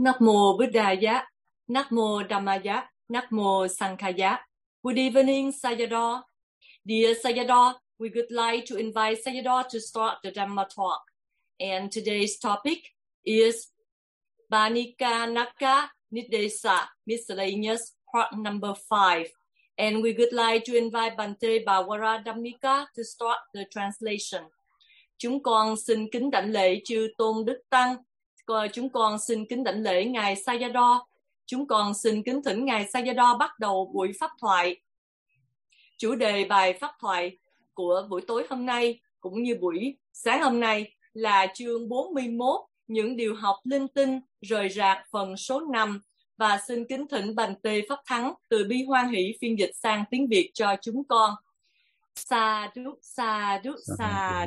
Namo Buddhaya, mô Dhammaya, Namo Sankhaya. Good evening, Sayadaw. Dear Sayadaw, we would like to invite Sayadaw to start the Dhamma talk. And today's topic is Banika Naka Nidesa Miscellaneous part number five. And we would like to invite Bante Bawara Dhammika to start the translation. Chúng con xin kính đảnh lễ chư Tôn Đức Tăng. Chúng con xin kính đảnh lễ Ngài Sayadaw. Chúng con xin kính thỉnh Ngài Sayadaw bắt đầu buổi pháp thoại. Chủ đề bài pháp thoại của buổi tối hôm nay cũng như buổi sáng hôm nay là chương 41 những điều học linh tinh rời rạc phần số 5 và xin kính thỉnh Bành Tê Pháp Thắng từ Bi Hoan Hỷ phiên dịch sang tiếng Việt cho chúng con. Sa đu, sa đu, sa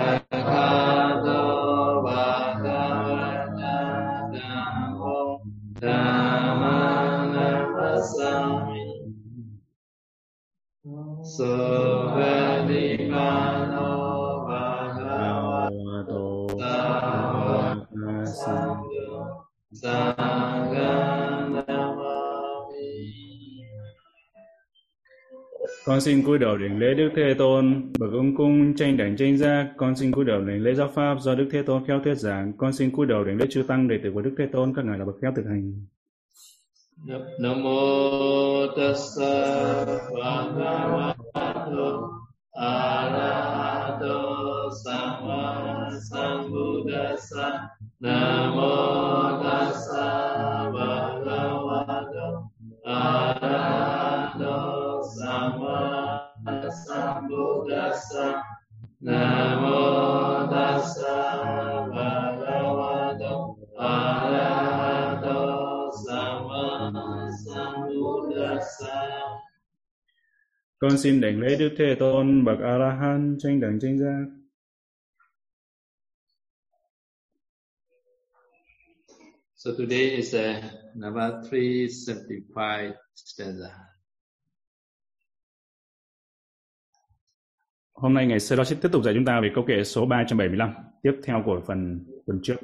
Con xin cúi đầu đảnh lễ Đức Thế Tôn, bậc ông cung tranh đảnh tranh giác. Con xin cúi đầu đảnh lễ giáo pháp do Đức Thế Tôn khéo thuyết giảng. Con xin cúi đầu đảnh lễ chư tăng đệ tử của Đức Thế Tôn, các ngài là bậc khéo thực hành. Namo tassa bhagavato arahato sammasambuddhassa. Nam mô Con xin đảnh lễ Đức Thế Tôn, bậc A-la-hán tranh đẳng tranh giác. So today is uh, number 375 stanza. Hôm nay Ngài Sơ Đo sẽ tiếp tục dạy chúng ta về câu kệ số 375, tiếp theo của phần phần trước.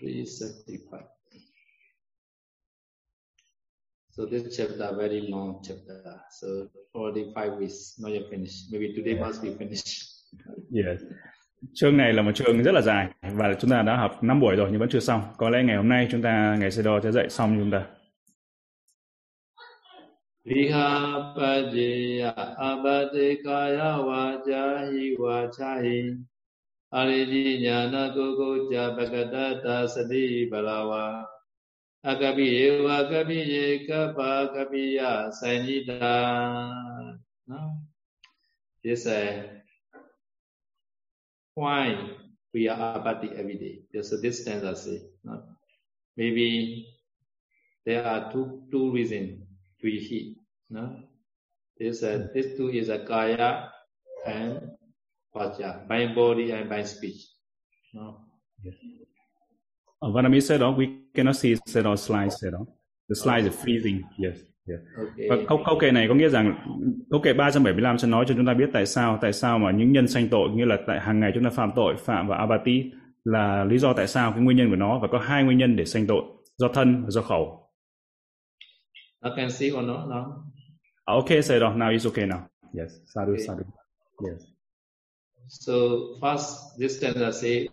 Three seventy-five. So this chapter very long chapter. So already five weeks, not yet finished. Maybe today must be finished. Yes. Chương này là một chương rất là dài và chúng ta đã học 5 buổi rồi nhưng vẫn chưa xong. Có lẽ ngày hôm nay chúng ta Ngài Sơ Đo sẽ dạy xong chúng ta. Viha? This uh, why we are abati every day. there's a distance stanza say, no? maybe there are two two reasons to he. No, this uh, this two is a kaya and vacha, by body and by speech. No, Ở Vietnamese said đó, we cannot see said đó slide said đó. The slide is freezing. Yes. yes. okay. Và câu, câu kệ này có nghĩa rằng câu kệ 375 sẽ nói cho chúng ta biết tại sao tại sao mà những nhân sanh tội nghĩa là tại hàng ngày chúng ta phạm tội phạm và abati là lý do tại sao cái nguyên nhân của nó và có hai nguyên nhân để sanh tội do thân và do khẩu. I can see or not? No. Ah, Okay, say đó. Now it's okay now. Yes. Sadhu, Okay. sadhu. Yes. So first, this stanza say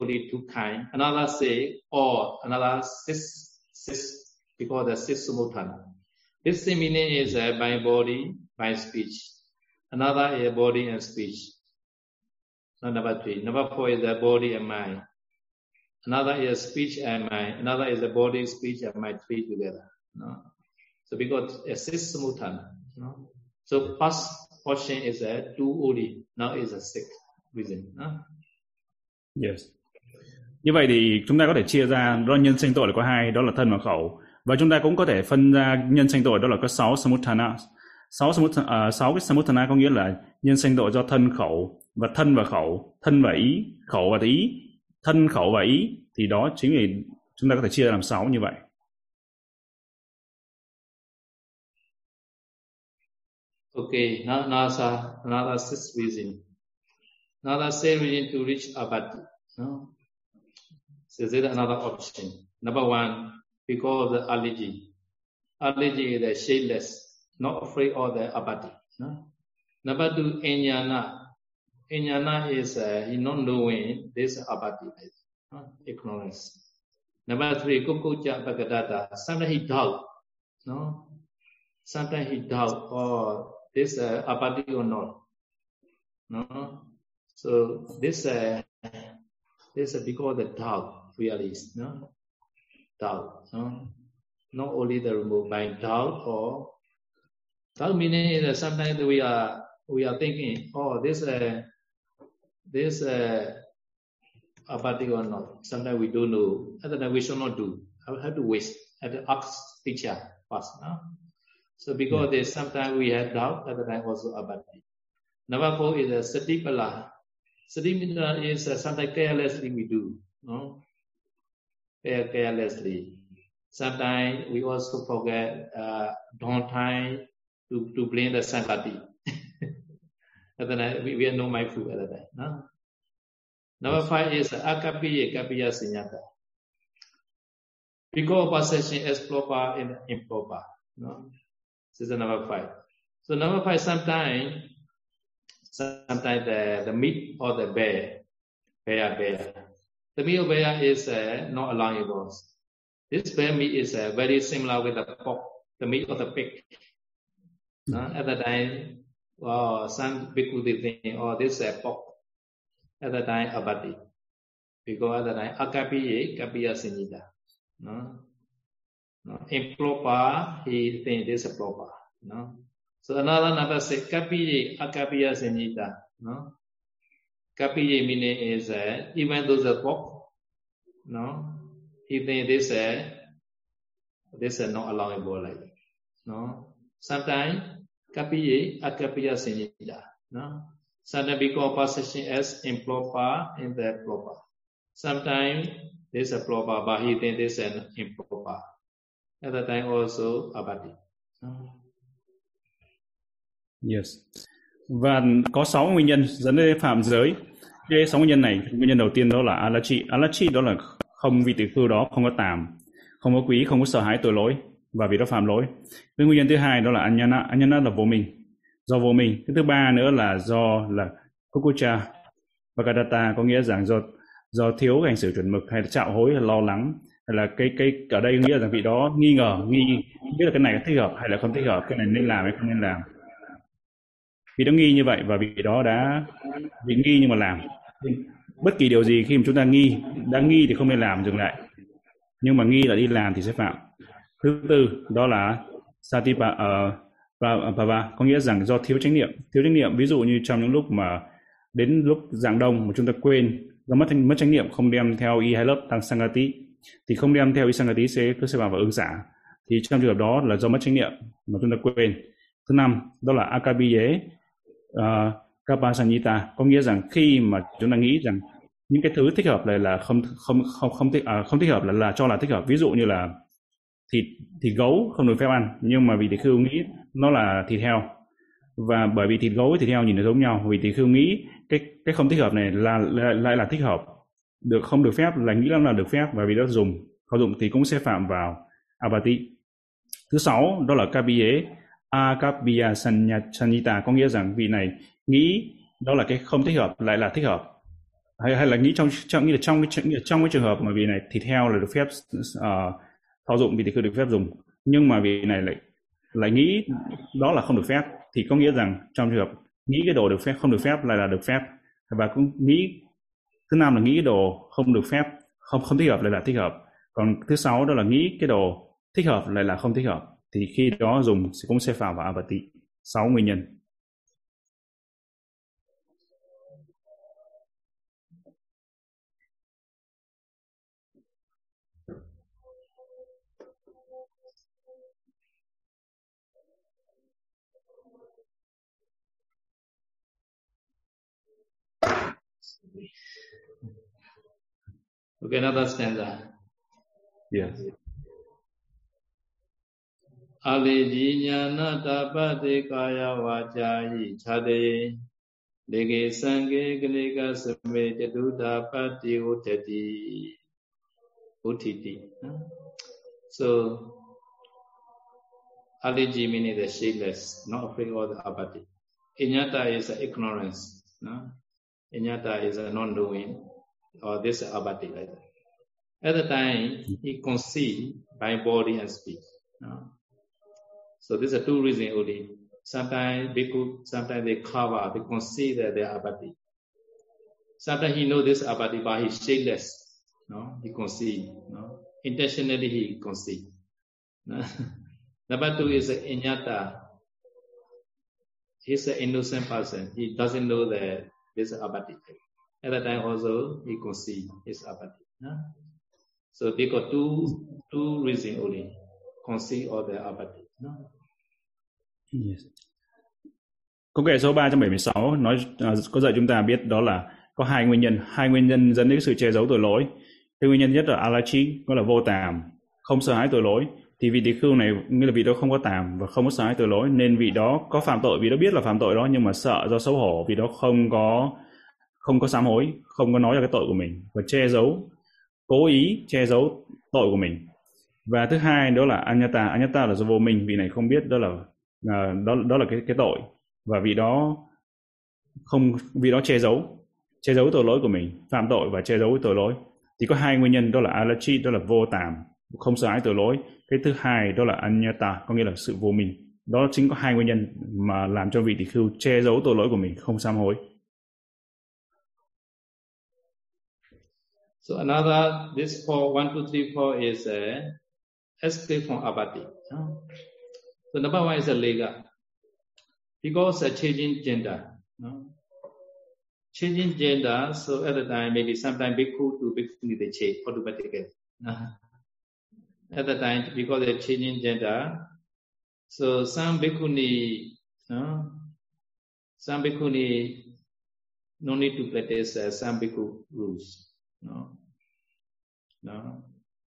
only two kind. Another say or another six six because the six sumutana. This meaning is uh, by body, by speech. Another is body and speech. Now, number three. Number four is the body and mind. Another is speech and mind. Another is the body, speech, and mind three together. No? So because uh, a six sumutana. No? So first portion is a two only. Now is a six reason. No? Yes. Như vậy thì chúng ta có thể chia ra đó nhân sinh tội là có hai, đó là thân và khẩu. và chúng ta cũng có thể phân ra nhân sinh tội đó là có sáu samutthana sáu samutthana, à, uh, 6 cái samutthana có nghĩa là nhân sinh tội do thân khẩu và thân và khẩu thân và ý khẩu và ý thân khẩu và ý thì đó chính là chúng ta có thể chia làm sáu như vậy Okay, now NASA, another six reason. Another seven reason to reach abati. No? So is another option? Number one, because of the allergy. Allergy is the shadeless, not afraid of the abati. No? Number two, enyana. Enyana is uh, not knowing this abati, no? ignorance. Number three, kukucha bagadata. Sometimes he doubt. No? Sometimes he doubt or this uh, apathy or not. No? So this uh, this uh, because the doubt really is no doubt. No? Not only the remove by doubt or doubt meaning that sometimes we are we are thinking, oh this uh, this uh, apathy or not. Sometimes we don't know. Other than we should not do. I have to waste at the ask teacher first. No? So because there's sometimes we have doubt, other time also abati. Number four is a satipala. Satipala is uh, sometimes carelessly we do, no? Care, carelessly. Sometimes we also forget uh, don't time to, to blame the sangati. other time we, we are no mindful at that time. No? Number five is akapiya kapiya sinyata. Because possession is proper and improper. No? This is number five. So number five, sometimes, sometimes the, the meat or the bear, bear, bear. The meat of bear is uh, not allowable. This bear meat is uh, very similar with the pork, the meat of the pig. Uh, at the time, well, some people think, oh, this is uh, pork. At the time, abati. Because at the time, akapiye, kapiya sinita. No? No? Improper, he think this is proper. No? So another number six, kapiye, akapiya senita. No? Kapiye meaning is e uh, even though the book, no, he think this uh, this is not allowable like that. no. Sometimes kapiye, akapiya senita. No? Sometimes because possession as improper in the proper. Sometimes this is proper, but he think this is improper. At the time also abadi. Yes. Và có 6 nguyên nhân dẫn đến phạm giới. Cái 6 nguyên nhân này, nguyên nhân đầu tiên đó là alachi. Alachi đó là không vì từ khư đó không có tàm, không có quý, không có sợ hãi tội lỗi và vì đó phạm lỗi. Cái nguyên nhân thứ hai đó là anyana. Anyana là vô minh. do vô minh. Cái thứ ba nữa là do là kukucha, Bhagadatta có nghĩa rằng do do thiếu hành xử chuẩn mực hay là trạo hối hay lo lắng hay là cái cái ở đây nghĩa là rằng vị đó nghi ngờ nghi không biết là cái này có thích hợp hay là không thích hợp cái này nên làm hay không nên làm. Vì đó nghi như vậy và vị đó đã bị nghi nhưng mà làm. Bất kỳ điều gì khi mà chúng ta nghi đã nghi thì không nên làm dừng lại. Nhưng mà nghi là đi làm thì sẽ phạm. Thứ tư đó là satipa ờ, uh, pava có nghĩa rằng do thiếu trách nhiệm. Thiếu trách nhiệm ví dụ như trong những lúc mà đến lúc dạng đông mà chúng ta quên do mất mất trách nhiệm không đem theo y hai lớp tăng sangati thì không đem theo y sangati sẽ cứ sẽ vào vào ứng giả thì trong trường hợp đó là do mất trách nhiệm mà chúng ta quên. Thứ năm đó là akabiye uh, ờ, kapasanyita có nghĩa rằng khi mà chúng ta nghĩ rằng những cái thứ thích hợp này là không không không không thích à, không thích hợp là là cho là thích hợp. Ví dụ như là thịt thịt gấu không được phép ăn nhưng mà vì tỷ khưu nghĩ nó là thịt heo. Và bởi vì thịt gấu với thịt heo nhìn nó giống nhau vì tỷ khưu nghĩ cái cái không thích hợp này là lại, lại là thích hợp được không được phép là nghĩ là được phép và vì đó dùng. Không dụng thì cũng sẽ phạm vào abati thứ sáu đó là kabiye akabiya sanyita. Có nghĩa rằng vị này nghĩ đó là cái không thích hợp lại là thích hợp. Hay, hay là nghĩ trong trong nghĩ là trong cái trong cái trường hợp mà vị này thịt heo là được phép uh, dụng vì thì không được phép dùng. Nhưng mà vị này lại lại nghĩ đó là không được phép. Thì có nghĩa rằng trong trường hợp nghĩ cái đồ được phép không được phép lại là được phép. Và cũng nghĩ thứ năm là nghĩ đồ không được phép, không không thích hợp lại là thích hợp. Còn thứ sáu đó là nghĩ cái đồ thích hợp lại là không thích hợp. Thì khi đó dùng sẽ cũng sẽ phạm vào apathy sáu nguyên nhân. Thank you. Okay, another stanza. Yes. Aliji jnana tapate kaya vajayi chade Lege sange galega same jatuta pati utati utiti. So Aliji meaning the shadeless, not afraid of the apathy. Inyata is ignorance. No? Inyata is a non-doing, or this like that. At the time, he conceived by body and speech. No? So these are two reasons only. Sometimes bhikkhu, sometimes they cover, they consider their apathy. Sometimes he know this apathy, but he's shadeless. No, he conceive. No, intentionally he conceive. No? Number two is inyata. He's an innocent person. He doesn't know that this apathy. At that time also he see his apathy. No? So they got two two reasons only. Conceive or the apathy. No? Yes. Câu kệ số 376 nói uh, có dạy chúng ta biết đó là có hai nguyên nhân, hai nguyên nhân dẫn đến sự che giấu tội lỗi. Cái nguyên nhân nhất là alachi, gọi là vô tàm, không sợ hãi tội lỗi. Thì vị tỳ khưu này nghĩa là vị đó không có tàm và không có sợ hãi tội lỗi nên vị đó có phạm tội, vì đó biết là phạm tội đó nhưng mà sợ do xấu hổ, vì đó không có không có sám hối, không có nói ra cái tội của mình và che giấu, cố ý che giấu tội của mình. Và thứ hai đó là anyata, anyata là do vô minh, vị này không biết đó là à, đó đó là cái cái tội. Và vị đó không vị đó che giấu che giấu tội lỗi của mình phạm tội và che giấu tội lỗi. Thì có hai nguyên nhân đó là alachi đó là vô tàm không sợ ái tội lỗi. Cái thứ hai đó là anyata có nghĩa là sự vô minh. Đó chính có hai nguyên nhân mà làm cho vị tỷ khưu che giấu tội lỗi của mình không sám hối. So another, this four, one, two, three, four is a escape from abati. So number one is a lega. Because a changing gender. Changing gender, so at the time, maybe sometime bhikkhu to bhikkhu they change automatically. No? At the time, because they're changing gender, so some bhikkhuni, no? some bhikkhuni no need to practice uh, some bhikkhu rules. No? No?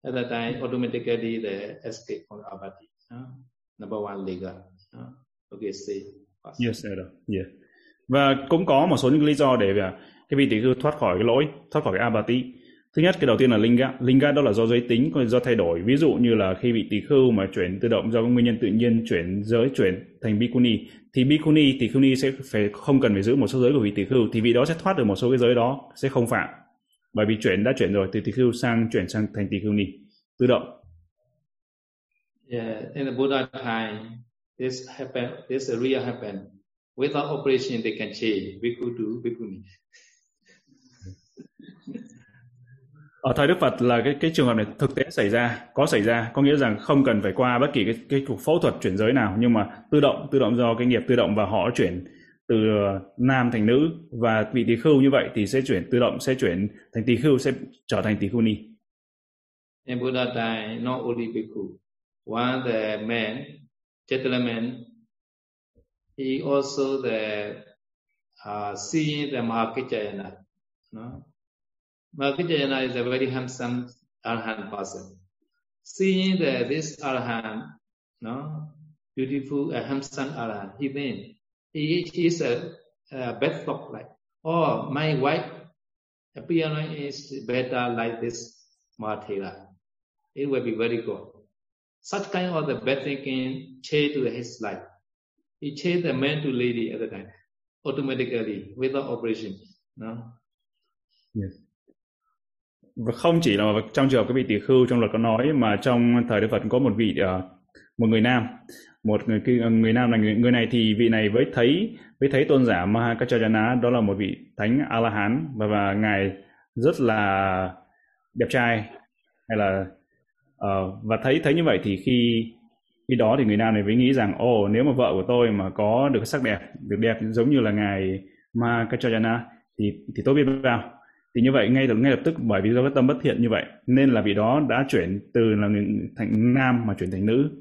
At that time, automatically the escape from abati. No? Number one, legal. No? Okay, see. Yes, sir. Yeah. Và cũng có một số những lý do để à, cái vị tỷ khưu thoát khỏi cái lỗi, thoát khỏi cái abati. Thứ nhất, cái đầu tiên là linga. Linga đó là do giới tính, do thay đổi. Ví dụ như là khi vị tỷ khưu mà chuyển tự động do nguyên nhân tự nhiên chuyển giới chuyển thành bikuni, thì bikuni, tỷ khưu ni sẽ phải không cần phải giữ một số giới của vị tỷ khưu, thì vị đó sẽ thoát được một số cái giới đó, sẽ không phạm. Bởi vì chuyển đã chuyển rồi từ tỷ khưu sang chuyển sang thành tỷ khưu ni, tự động. Yeah, in the Buddha time, this happen, this real happen. Without operation, they can change bhikkhu to bhikkhuni. Ở thời Đức Phật là cái cái trường hợp này thực tế xảy ra, có xảy ra, có nghĩa rằng không cần phải qua bất kỳ cái cái cuộc phẫu thuật chuyển giới nào, nhưng mà tự động tự động do cái nghiệp tự động và họ chuyển từ ờ, nam thành nữ và vị tỳ khưu như vậy thì sẽ chuyển tự động sẽ chuyển thành tỳ khưu sẽ trở thành tỳ khưu ni. In Buddha time, not only bhikkhu, one the man, gentleman, he also the à, uh, seeing the Mahakicayana. No? Mahakicayana is a very handsome Arhan person. Seeing the, this Arhan, no, beautiful, uh, handsome Arhan, he means he, is a, a bad thought like, oh, my wife appearance is better like this Mahathera. It will be very good. Such kind of the bad thinking change to his life. He changed the man to lady at the time, automatically, without operation. No? Yes. Và không chỉ là trong trường hợp cái vị tỷ khưu trong luật có nói mà trong thời Đức Phật cũng có một vị uh, một người nam một người người nam là người, người này thì vị này với thấy với thấy tôn giả Mahakachayana đó là một vị thánh A La Hán và và ngài rất là đẹp trai. Hay là uh, và thấy thấy như vậy thì khi khi đó thì người nam này mới nghĩ rằng ồ oh, nếu mà vợ của tôi mà có được sắc đẹp được đẹp giống như là ngài Mahakachayana thì thì tôi biết bao. Thì như vậy ngay từ ngay lập tức bởi vì do cái tâm bất thiện như vậy nên là vị đó đã chuyển từ là người thành nam mà chuyển thành nữ.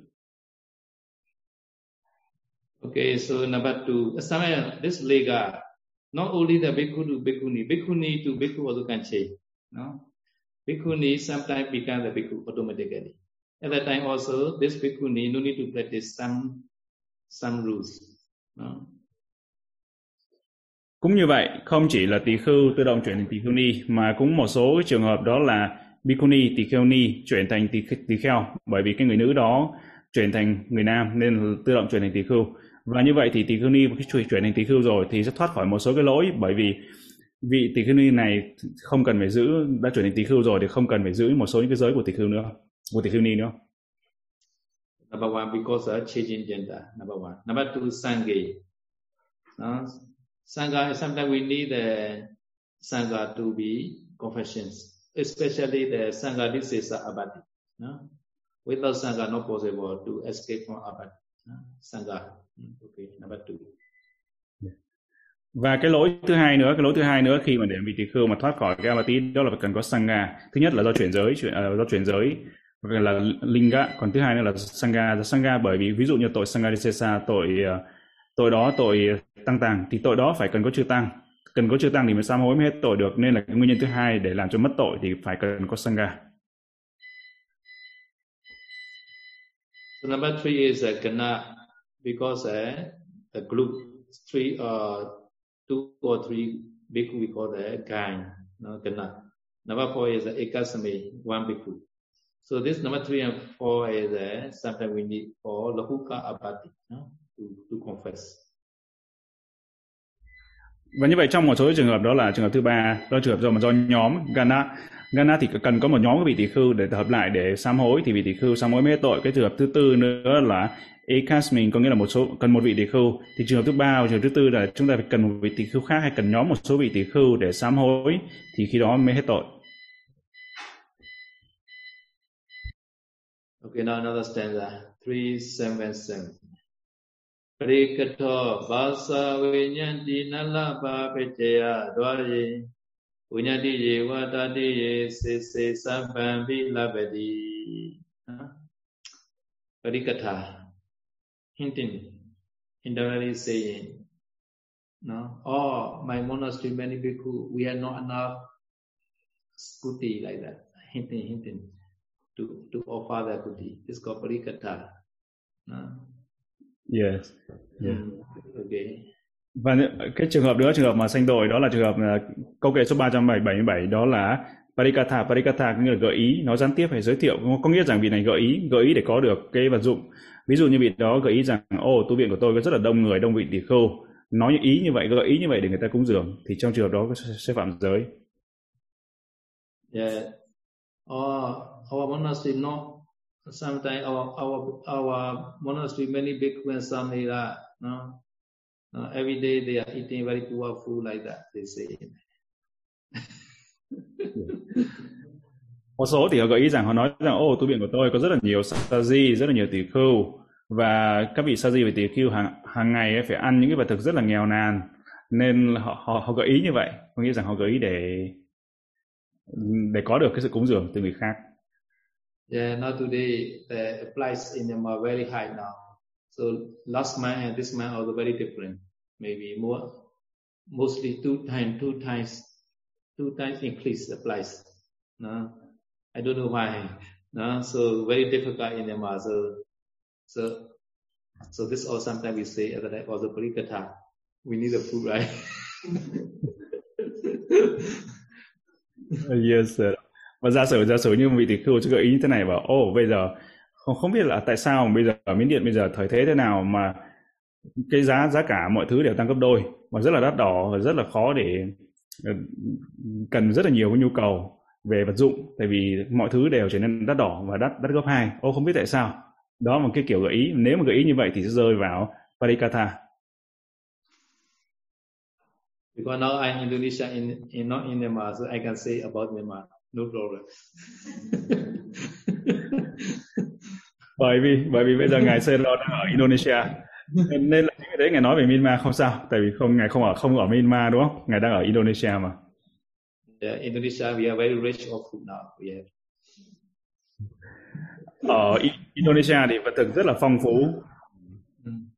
Okay, so number two, Samaya, this lega, Not only the bhikkhu to bhikkhuni, bhikkhuni to bhikkhu also can change. No? Bhikkhuni sometimes become the bhikkhu automatically. At that time also, this bhikkhuni no need to practice some some rules. No? Cũng như vậy, không chỉ là tỳ khưu tự động chuyển thành tỳ khưu ni, mà cũng một số trường hợp đó là bhikkhuni, tỳ kheo ni chuyển thành tỳ, tỳ kheo, bởi vì cái người nữ đó chuyển thành người nam nên tự động chuyển thành tỳ khưu. Và như vậy thì tỷ khưu ni khi chuyển thành tỷ khưu rồi thì sẽ thoát khỏi một số cái lỗi bởi vì vị tỷ khưu ni này không cần phải giữ đã chuyển thành tỷ khưu rồi thì không cần phải giữ một số những cái giới của tỷ khưu nữa, của tỷ khưu ni nữa. Number one, because of changing gender. Number one. Number two, sangha. No? Sangha, sometimes we need uh, the sangha to be confessions, especially the sangha, this is abadi No? Without sangha, not possible to escape from abadi No? Sangha. Okay, number two. Và cái lỗi thứ hai nữa, cái lỗi thứ hai nữa khi mà để vị tỳ khưu mà thoát khỏi cái abati đó là phải cần có sangha. Thứ nhất là do chuyển giới, chuyển, uh, do chuyển giới là linga, còn thứ hai nữa là sangha. Sangha bởi vì ví dụ như tội sanghadisesa, tội uh, tội đó tội tăng tàng thì tội đó phải cần có chư tăng cần có chư tăng thì mới sám hối mới hết tội được nên là cái nguyên nhân thứ hai để làm cho mất tội thì phải cần có sangha So number three is uh, kana because uh, the group three or uh, two or three bhikkhu we call the gang no kana. Number four is uh, ekasami one bhikkhu. So this number three and four is uh, sometimes we need for lahuka abati no? to, to confess. Và như vậy trong một số trường hợp đó là trường hợp thứ ba, đó là trường hợp do mà do nhóm Gana. Gana thì cần có một nhóm các vị tỷ khưu để hợp lại để sám hối thì vị tỷ khưu sám hối mới hết tội. Cái trường hợp thứ tư nữa là ACAS mình có nghĩa là một số cần một vị tỷ khưu thì trường hợp thứ ba trường hợp thứ tư là chúng ta phải cần một vị tỷ khưu khác hay cần nhóm một số vị tỷ khưu để sám hối thì khi đó mới hết tội. Okay, now another stanza. 377. Parikatha basa vinyanti nalapa pecheya dwari vinyanti ye vatati ye se se sambambi labadi. Parikatha hinting internally saying no oh my monastery many bhikkhu we are not enough kuti like that hinting hinting to to offer the kuti this called parikatha no Yes. Yeah. Okay. Và cái trường hợp nữa, trường hợp mà sanh tội đó là trường hợp là câu kệ số 377 đó là Parikatha, Parikatha có nghĩa là gợi ý, nó gián tiếp hay giới thiệu, có nghĩa rằng vị này gợi ý, gợi ý để có được cái vật dụng. Ví dụ như vị đó gợi ý rằng, ô, tu viện của tôi có rất là đông người, đông vị tỳ khưu. Nói ý như vậy, gợi ý như vậy để người ta cúng dường, thì trong trường hợp đó sẽ phạm giới. Yeah. Oh, our monastery no sometimes our our our monastery many big when some era no no every day they are eating very poor food like that they say một số thì họ gợi ý rằng họ nói rằng ô tu viện của tôi có rất là nhiều saji rất là nhiều tỷ khưu và các vị saji và tỷ khưu hàng hàng ngày phải ăn những cái vật thực rất là nghèo nàn nên họ họ, họ gợi ý như vậy có nghĩa rằng họ gợi ý để để có được cái sự cúng dường từ người khác Yeah, not today the price in them are very high now. So last month and this month are very different. Maybe more, mostly two times, two times, two times increase the price. No, I don't know why. No, so very difficult in them So, so, so this all sometimes we say at the time the parikata. We need the food, right? yes, sir. và giả sử giả sử như vị tỷ khưu gợi ý như thế này bảo ô bây giờ không không biết là tại sao bây giờ ở miến điện bây giờ thời thế thế nào mà cái giá giá cả mọi thứ đều tăng gấp đôi và rất là đắt đỏ và rất là khó để ờ, cần rất là nhiều cái nhu cầu về vật dụng tại vì mọi thứ đều trở nên đắt đỏ và đắt đắt gấp hai. Ô không biết tại sao. Đó là một cái kiểu gợi ý. Nếu mà gợi ý như vậy thì sẽ rơi vào parikatha. Because now I'm Indonesia in, in not in Myanmar, so I can say about Myanmar. no problem. Bởi vì bởi vì bây giờ ngài Sero đang ở Indonesia. Nên là cái đấy ngài nói về Myanmar không sao tại vì không ngài không ở không ở Myanmar đúng không? Ngài đang ở Indonesia mà yeah, Indonesia we are very rich of food now we have ở Indonesia thì vật thực rất là phong phú mm.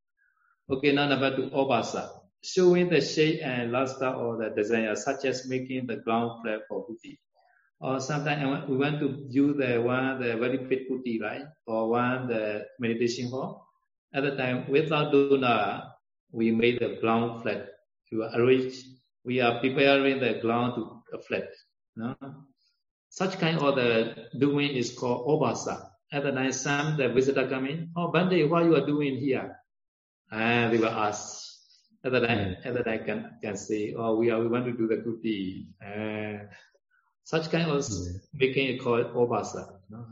okay now number two obasa showing the shape and luster or the desire, such as making the ground flat for kuti. Or sometimes we want to use the one the very fit kuti, right? Or one the meditation hall. At the time, without doing we made the ground flat. To arrange, we are preparing the ground to flat. No? Such kind of the doing is called obasa. At the night, some the visitor come in. Oh, Bande, what you are doing here? And they will ask. At the time, mm. at the time can can say, oh, we are we want to do the kuti. Uh, ah. such kind of mm. making it called obasa. No?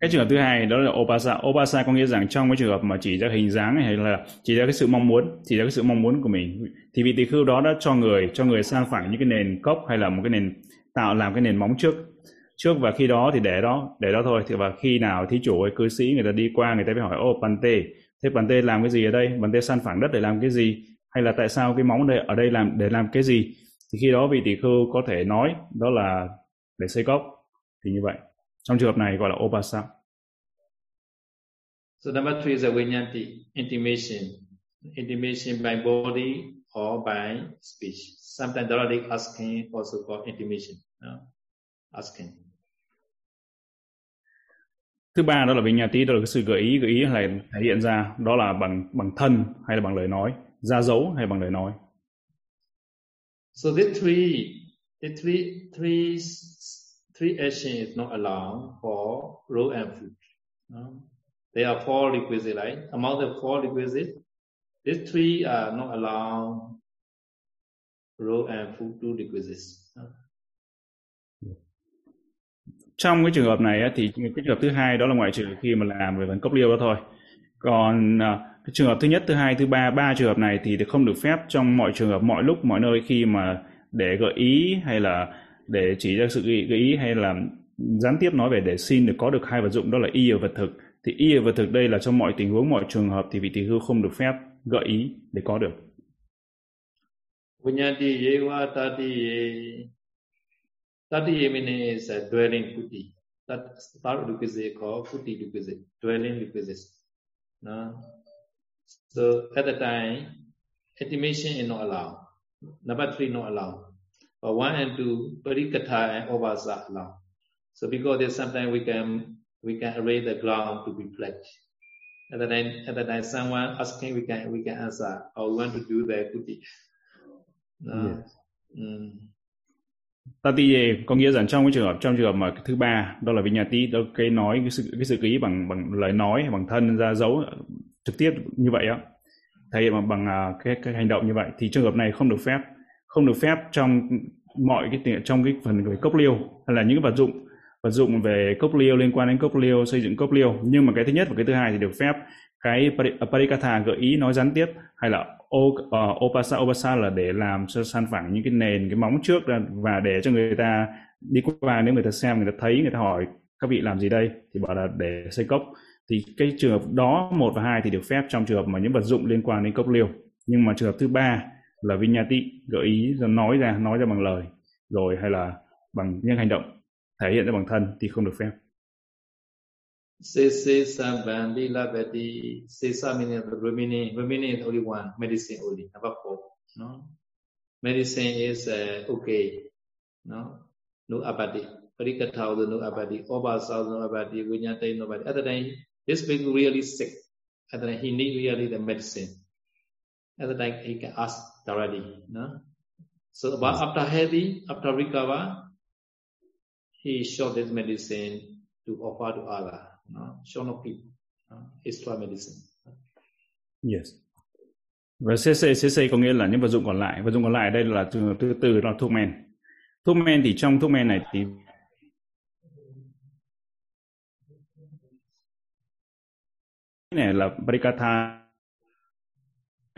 Cái trường hợp thứ hai đó là obasa. Obasa có nghĩa rằng trong cái trường hợp mà chỉ ra hình dáng hay là chỉ ra cái sự mong muốn, chỉ ra cái sự mong muốn của mình, thì vị tỳ khưu đó đã cho người cho người san phẳng những cái nền cốc hay là một cái nền tạo làm cái nền móng trước. Trước và khi đó thì để đó để đó thôi. Thì và khi nào thí chủ hay cư sĩ người ta đi qua, người ta mới hỏi, ô, pante, thế pante làm cái gì ở đây? Pante san phẳng đất để làm cái gì? Hay là tại sao cái móng đây, ở đây làm, để làm cái gì? Thì khi đó vị tỷ khưu có thể nói, đó là để xây cốc. Thì như vậy trong trường hợp này gọi là obasa So number three is a vinyanti, intimation. Intimation by body or by speech. Sometimes directly asking also called intimation. No? Asking. Thứ ba đó là vinyati, đó là cái sự gợi ý, gợi ý là thể hiện ra đó là bằng bằng thân hay là bằng lời nói, ra dấu hay bằng lời nói. So the three, the three, three, three action is not allowed for raw and food. No? Um, there are four requisites, right? Among the four requisites, these three are not allowed raw and food two requisites. Um. Trong cái trường hợp này thì cái trường hợp thứ hai đó là ngoại trừ khi mà làm về phần cốc liêu đó thôi. Còn à, cái trường hợp thứ nhất, thứ hai, thứ ba, ba trường hợp này thì không được phép trong mọi trường hợp, mọi lúc, mọi nơi khi mà để gợi ý hay là để chỉ ra sự gợi ý hay là gián tiếp nói về để xin được có được hai vật dụng đó là y và vật thực thì y và vật thực đây là trong mọi tình huống mọi trường hợp thì vị tỳ hưu không được phép gợi ý để có được Vinyati yewa tati tati meaning is dwelling kuti. That start requisite called kuti requisite, dwelling requisite. No? So at the time, intimation is not allowed. Number three not allowed. But one and two, parikatha and obasa allowed. So because there's sometimes we can we can arrange the ground to be flat. At the time, at the time, someone asking, we can we can answer, or oh, we want to do the kuti. No. Yes. Mm. Tati có nghĩa rằng trong cái trường hợp trong trường hợp mà thứ ba đó là vinyati đó cái nói cái sự cái sự ký bằng bằng lời nói bằng thân ra dấu trực tiếp như vậy á thể hiện bằng, bằng à, cái cái hành động như vậy thì trường hợp này không được phép không được phép trong mọi cái trong cái phần về cốc liêu hay là những vật dụng vật dụng về cốc liêu liên quan đến cốc liêu xây dựng cốc liêu. Nhưng mà cái thứ nhất và cái thứ hai thì được phép cái à, parikatha gợi ý nói gián tiếp hay là uh, opasa opasa là để làm cho san phẳng những cái nền cái móng trước và để cho người ta đi qua. Nếu người ta xem người ta thấy người ta hỏi các vị làm gì đây thì bảo là để xây cốc. Thì cái trường hợp đó một và hai thì được phép trong trường hợp mà những vật dụng liên quan đến cốc liêu. Nhưng mà trường hợp thứ ba là vinyati gợi ý nói ra nói ra bằng lời rồi hay là bằng những hành động thể hiện ra bằng thân thì không được phép. Sese se sambandi labati se sa meaning remaining is only one medicine only number four no? Medicine is uh, okay no? No abadi parikatha also no abadi obasa also no abadi vinyata no abadi. Other than this person really sick. Other than he need really the medicine. Other than he can ask already. no so but after heavy after recover he showed this medicine to offer to Allah, no? show no people, no? extra medicine. Yes. Và CC, CC có nghĩa là những vật dụng còn lại. Vật dụng còn lại đây là từ từ, từ đó thuốc men. Thuốc men thì trong thuốc men này thì này là Parikatha,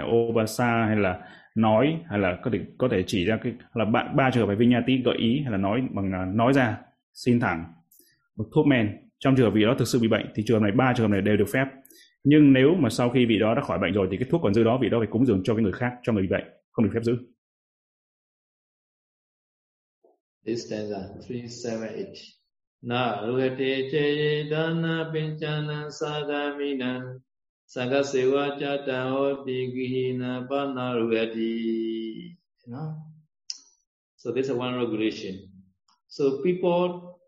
Obasa hay là nói hay là có thể có thể chỉ ra cái, là bạn, ba trường hợp về Vinyati gợi ý hay là nói bằng à, nói ra, xin thẳng, một thuốc men. Trong trường hợp vị đó thực sự bị bệnh thì trường hợp này, ba trường hợp này đều được phép. Nhưng nếu mà sau khi vị đó đã khỏi bệnh rồi thì cái thuốc còn dư đó, vị đó phải cúng dường cho cái người khác, cho người bị bệnh, không được phép giữ. This stanza 378 Na rugate che dana pinchana sadamina Gihina So this is one regulation. So people,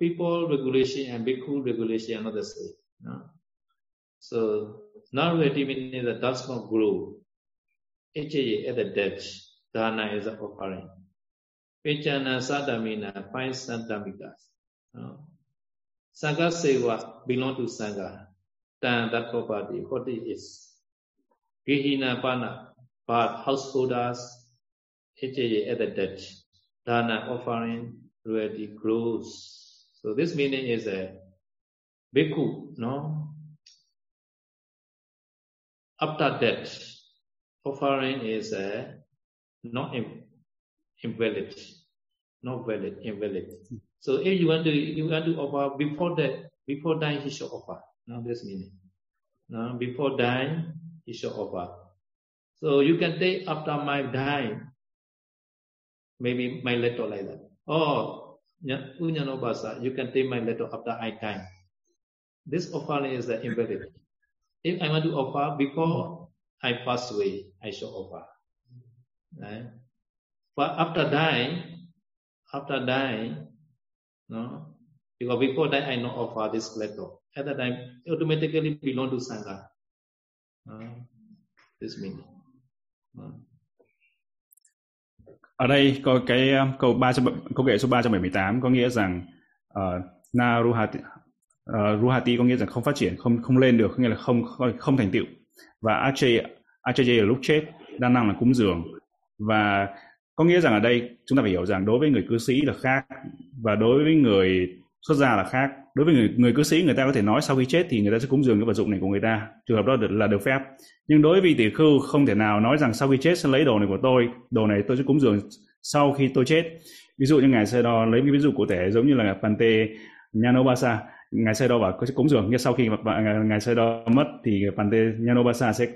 people regulation and bhikkhu regulation are not the same. no? So Naruyati meaning that does not grow. HA at the depth, dana is the offering. Pichana Sadamina, five Santamikas. no? Sangha Seva belong to Sangha than that property, what it is. Gihina Pana, but householders, HA at the debt, dana offering ready grows. So this meaning is a bhikkhu, no? After death, offering is a not invalid, not valid, invalid. So if you want to you want to offer before that, before dying, he should offer. Now this meaning. Now before dying, he shall offer. So you can take after my dying, maybe my letter like that. Oh, Unyanobasa, you can take my letter after I die. This offering is the embedded. If I want to offer before I pass away, I shall offer. Right? But after dying, after dying, no, because before that I not offer this letter. At that time, automatically belong to Sangha. Uh, this meaning. Uh. Ở đây có cái um, câu 300, câu kệ số 378 có nghĩa rằng uh, na ruhati uh, ruhati có nghĩa rằng không phát triển, không không lên được, có nghĩa là không không thành tựu. Và ajay ajay là lúc chết, đa năng là cúng dường và có nghĩa rằng ở đây chúng ta phải hiểu rằng đối với người cư sĩ là khác và đối với người xuất gia là khác. Đối với người người cư sĩ người ta có thể nói sau khi chết thì người ta sẽ cúng dường cái vật dụng này của người ta. Trường hợp đó được, là được phép. Nhưng đối với tỷ khưu không thể nào nói rằng sau khi chết sẽ lấy đồ này của tôi. Đồ này tôi sẽ cúng dường sau khi tôi chết. Ví dụ như ngài sơ đo lấy cái ví dụ cụ thể giống như là pante nyanobasa. Ngài sơ đo bảo sẽ cúng dường nhưng sau khi ngài sơ đo mất thì pante nyanobasa sẽ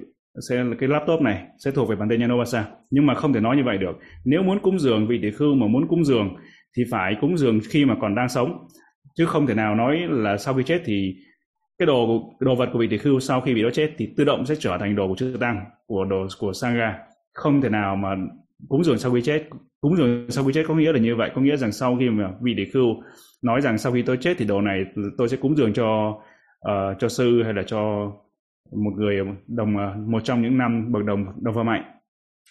sẽ cái laptop này sẽ thuộc về pante Nyanobasa. Nhưng mà không thể nói như vậy được. Nếu muốn cúng dường vị tỷ khưu mà muốn cúng dường thì phải cúng dường khi mà còn đang sống chứ không thể nào nói là sau khi chết thì cái đồ cái đồ vật của vị tỷ khưu sau khi bị đó chết thì tự động sẽ trở thành đồ của chư tăng của đồ của sangha. Không thể nào mà cúng dường sau khi chết. Cúng dường sau khi chết có nghĩa là như vậy. Có nghĩa rằng sau khi mà vị tỷ khưu nói rằng sau khi tôi chết thì đồ này tôi sẽ cúng dường cho uh, cho sư hay là cho một người đồng ờ, một trong những năm bậc đồng đồng phơ mạnh.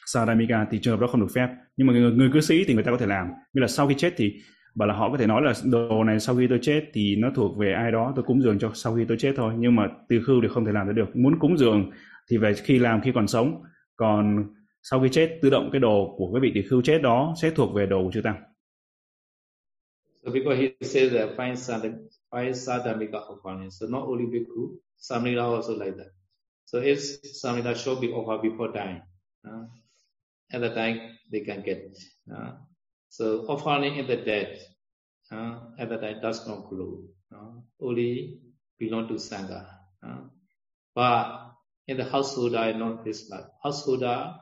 Saramika thì trường hợp đó không được phép. Nhưng mà người, người cư sĩ thì người ta có thể làm. Như là sau khi chết thì và là họ có thể nói là đồ này sau khi tôi chết thì nó thuộc về ai đó tôi cúng dường cho sau khi tôi chết thôi nhưng mà từ khưu thì không thể làm được muốn cúng dường thì về khi làm khi còn sống còn sau khi chết tự động cái đồ của cái vị tỷ khưu chết đó sẽ thuộc về đồ của chư tăng So because he says that five sadhana, five sadhamika offering, so not only bhikkhu, samnita also like that. So if samnita should be offered before dying, uh, at the time they can get. Uh, so offering in the dead, uh, at the time does not grow. Uh, only belong to Sangha. Uh, but in the householder, not this like householder,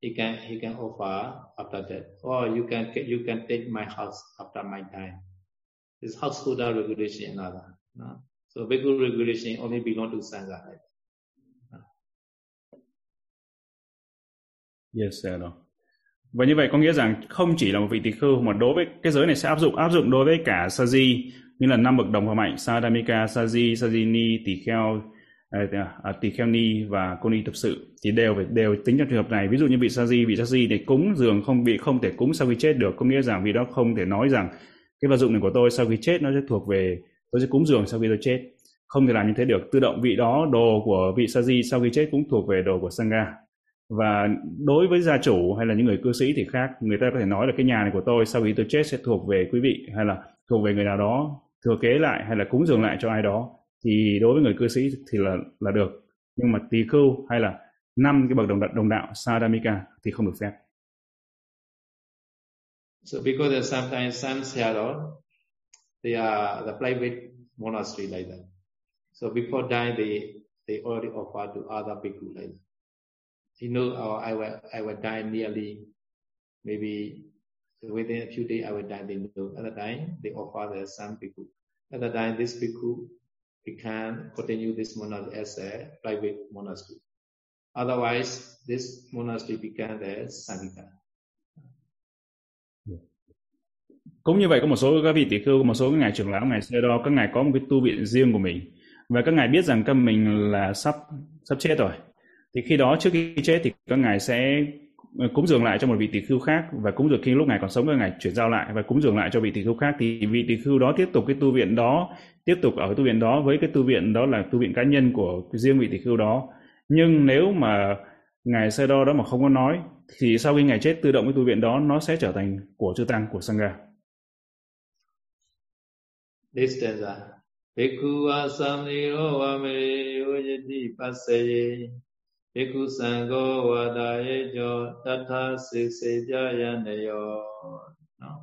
he can he can offer after that, or you can you can take my house after my time. This householder regulation another. Uh, so bhikkhu regulation only belong to Sangha. Yes, sir. Và như vậy có nghĩa rằng không chỉ là một vị tỳ khưu mà đối với cái giới này sẽ áp dụng áp dụng đối với cả Saji như là năm bậc đồng hòa mạnh Sadamika, Saji, Sajini, tỳ kheo, à, à, à, tỳ kheo ni và cô ni thực sự thì đều phải đều tính trong trường hợp này. Ví dụ như vị Saji, vị Saji để cúng dường không bị không thể cúng sau khi chết được, có nghĩa rằng vì đó không thể nói rằng cái vật dụng này của tôi sau khi chết nó sẽ thuộc về tôi sẽ cúng dường sau khi tôi chết. Không thể làm như thế được. Tự động vị đó đồ của vị Saji sau khi chết cũng thuộc về đồ của Sangha và đối với gia chủ hay là những người cư sĩ thì khác người ta có thể nói là cái nhà này của tôi sau khi tôi chết sẽ thuộc về quý vị hay là thuộc về người nào đó thừa kế lại hay là cúng dường lại cho ai đó thì đối với người cư sĩ thì là là được nhưng mà tỳ khưu hay là năm cái bậc đồng đạo, đồng đạo sadamika thì không được phép. So because there's sometimes some shadow, they are the private monastery like that. So before dying, they they already offer to other people like that he know oh, I will I will die nearly maybe within a few days I will die. They know at the time they offer their son bhikkhu. At the time this bhikkhu we can continue this monastery as a private monastery. Otherwise, this monastery became a Sangha. Cũng như vậy có một số các vị tỷ khưu, một số các ngài trưởng lão, ngài sơ đo, các ngài có một cái tu viện riêng của mình và các ngài biết rằng các mình là sắp sắp chết rồi. Thì khi đó trước khi chết thì các ngài sẽ ờ, cúng dường lại cho một vị tỷ khưu khác và cúng dường khi lúc ngài còn sống các ngài chuyển giao lại và cúng dường lại cho vị tỷ khưu khác. Thì vị tỷ khưu đó tiếp tục cái tu viện đó, tiếp tục ở tu viện đó với cái tu viện đó là tu viện cá nhân của riêng vị tỷ khưu đó. Nhưng nếu mà ngài sơ đo đó mà không có nói, thì sau khi ngài chết tự động cái tu viện đó nó sẽ trở thành của chư tăng, của sangha. This stanza. Bhikkhu yojati passaye ဘိက္ခုစံကိုဝါဒယေကျောတထစေစေပြယံနေယောနော်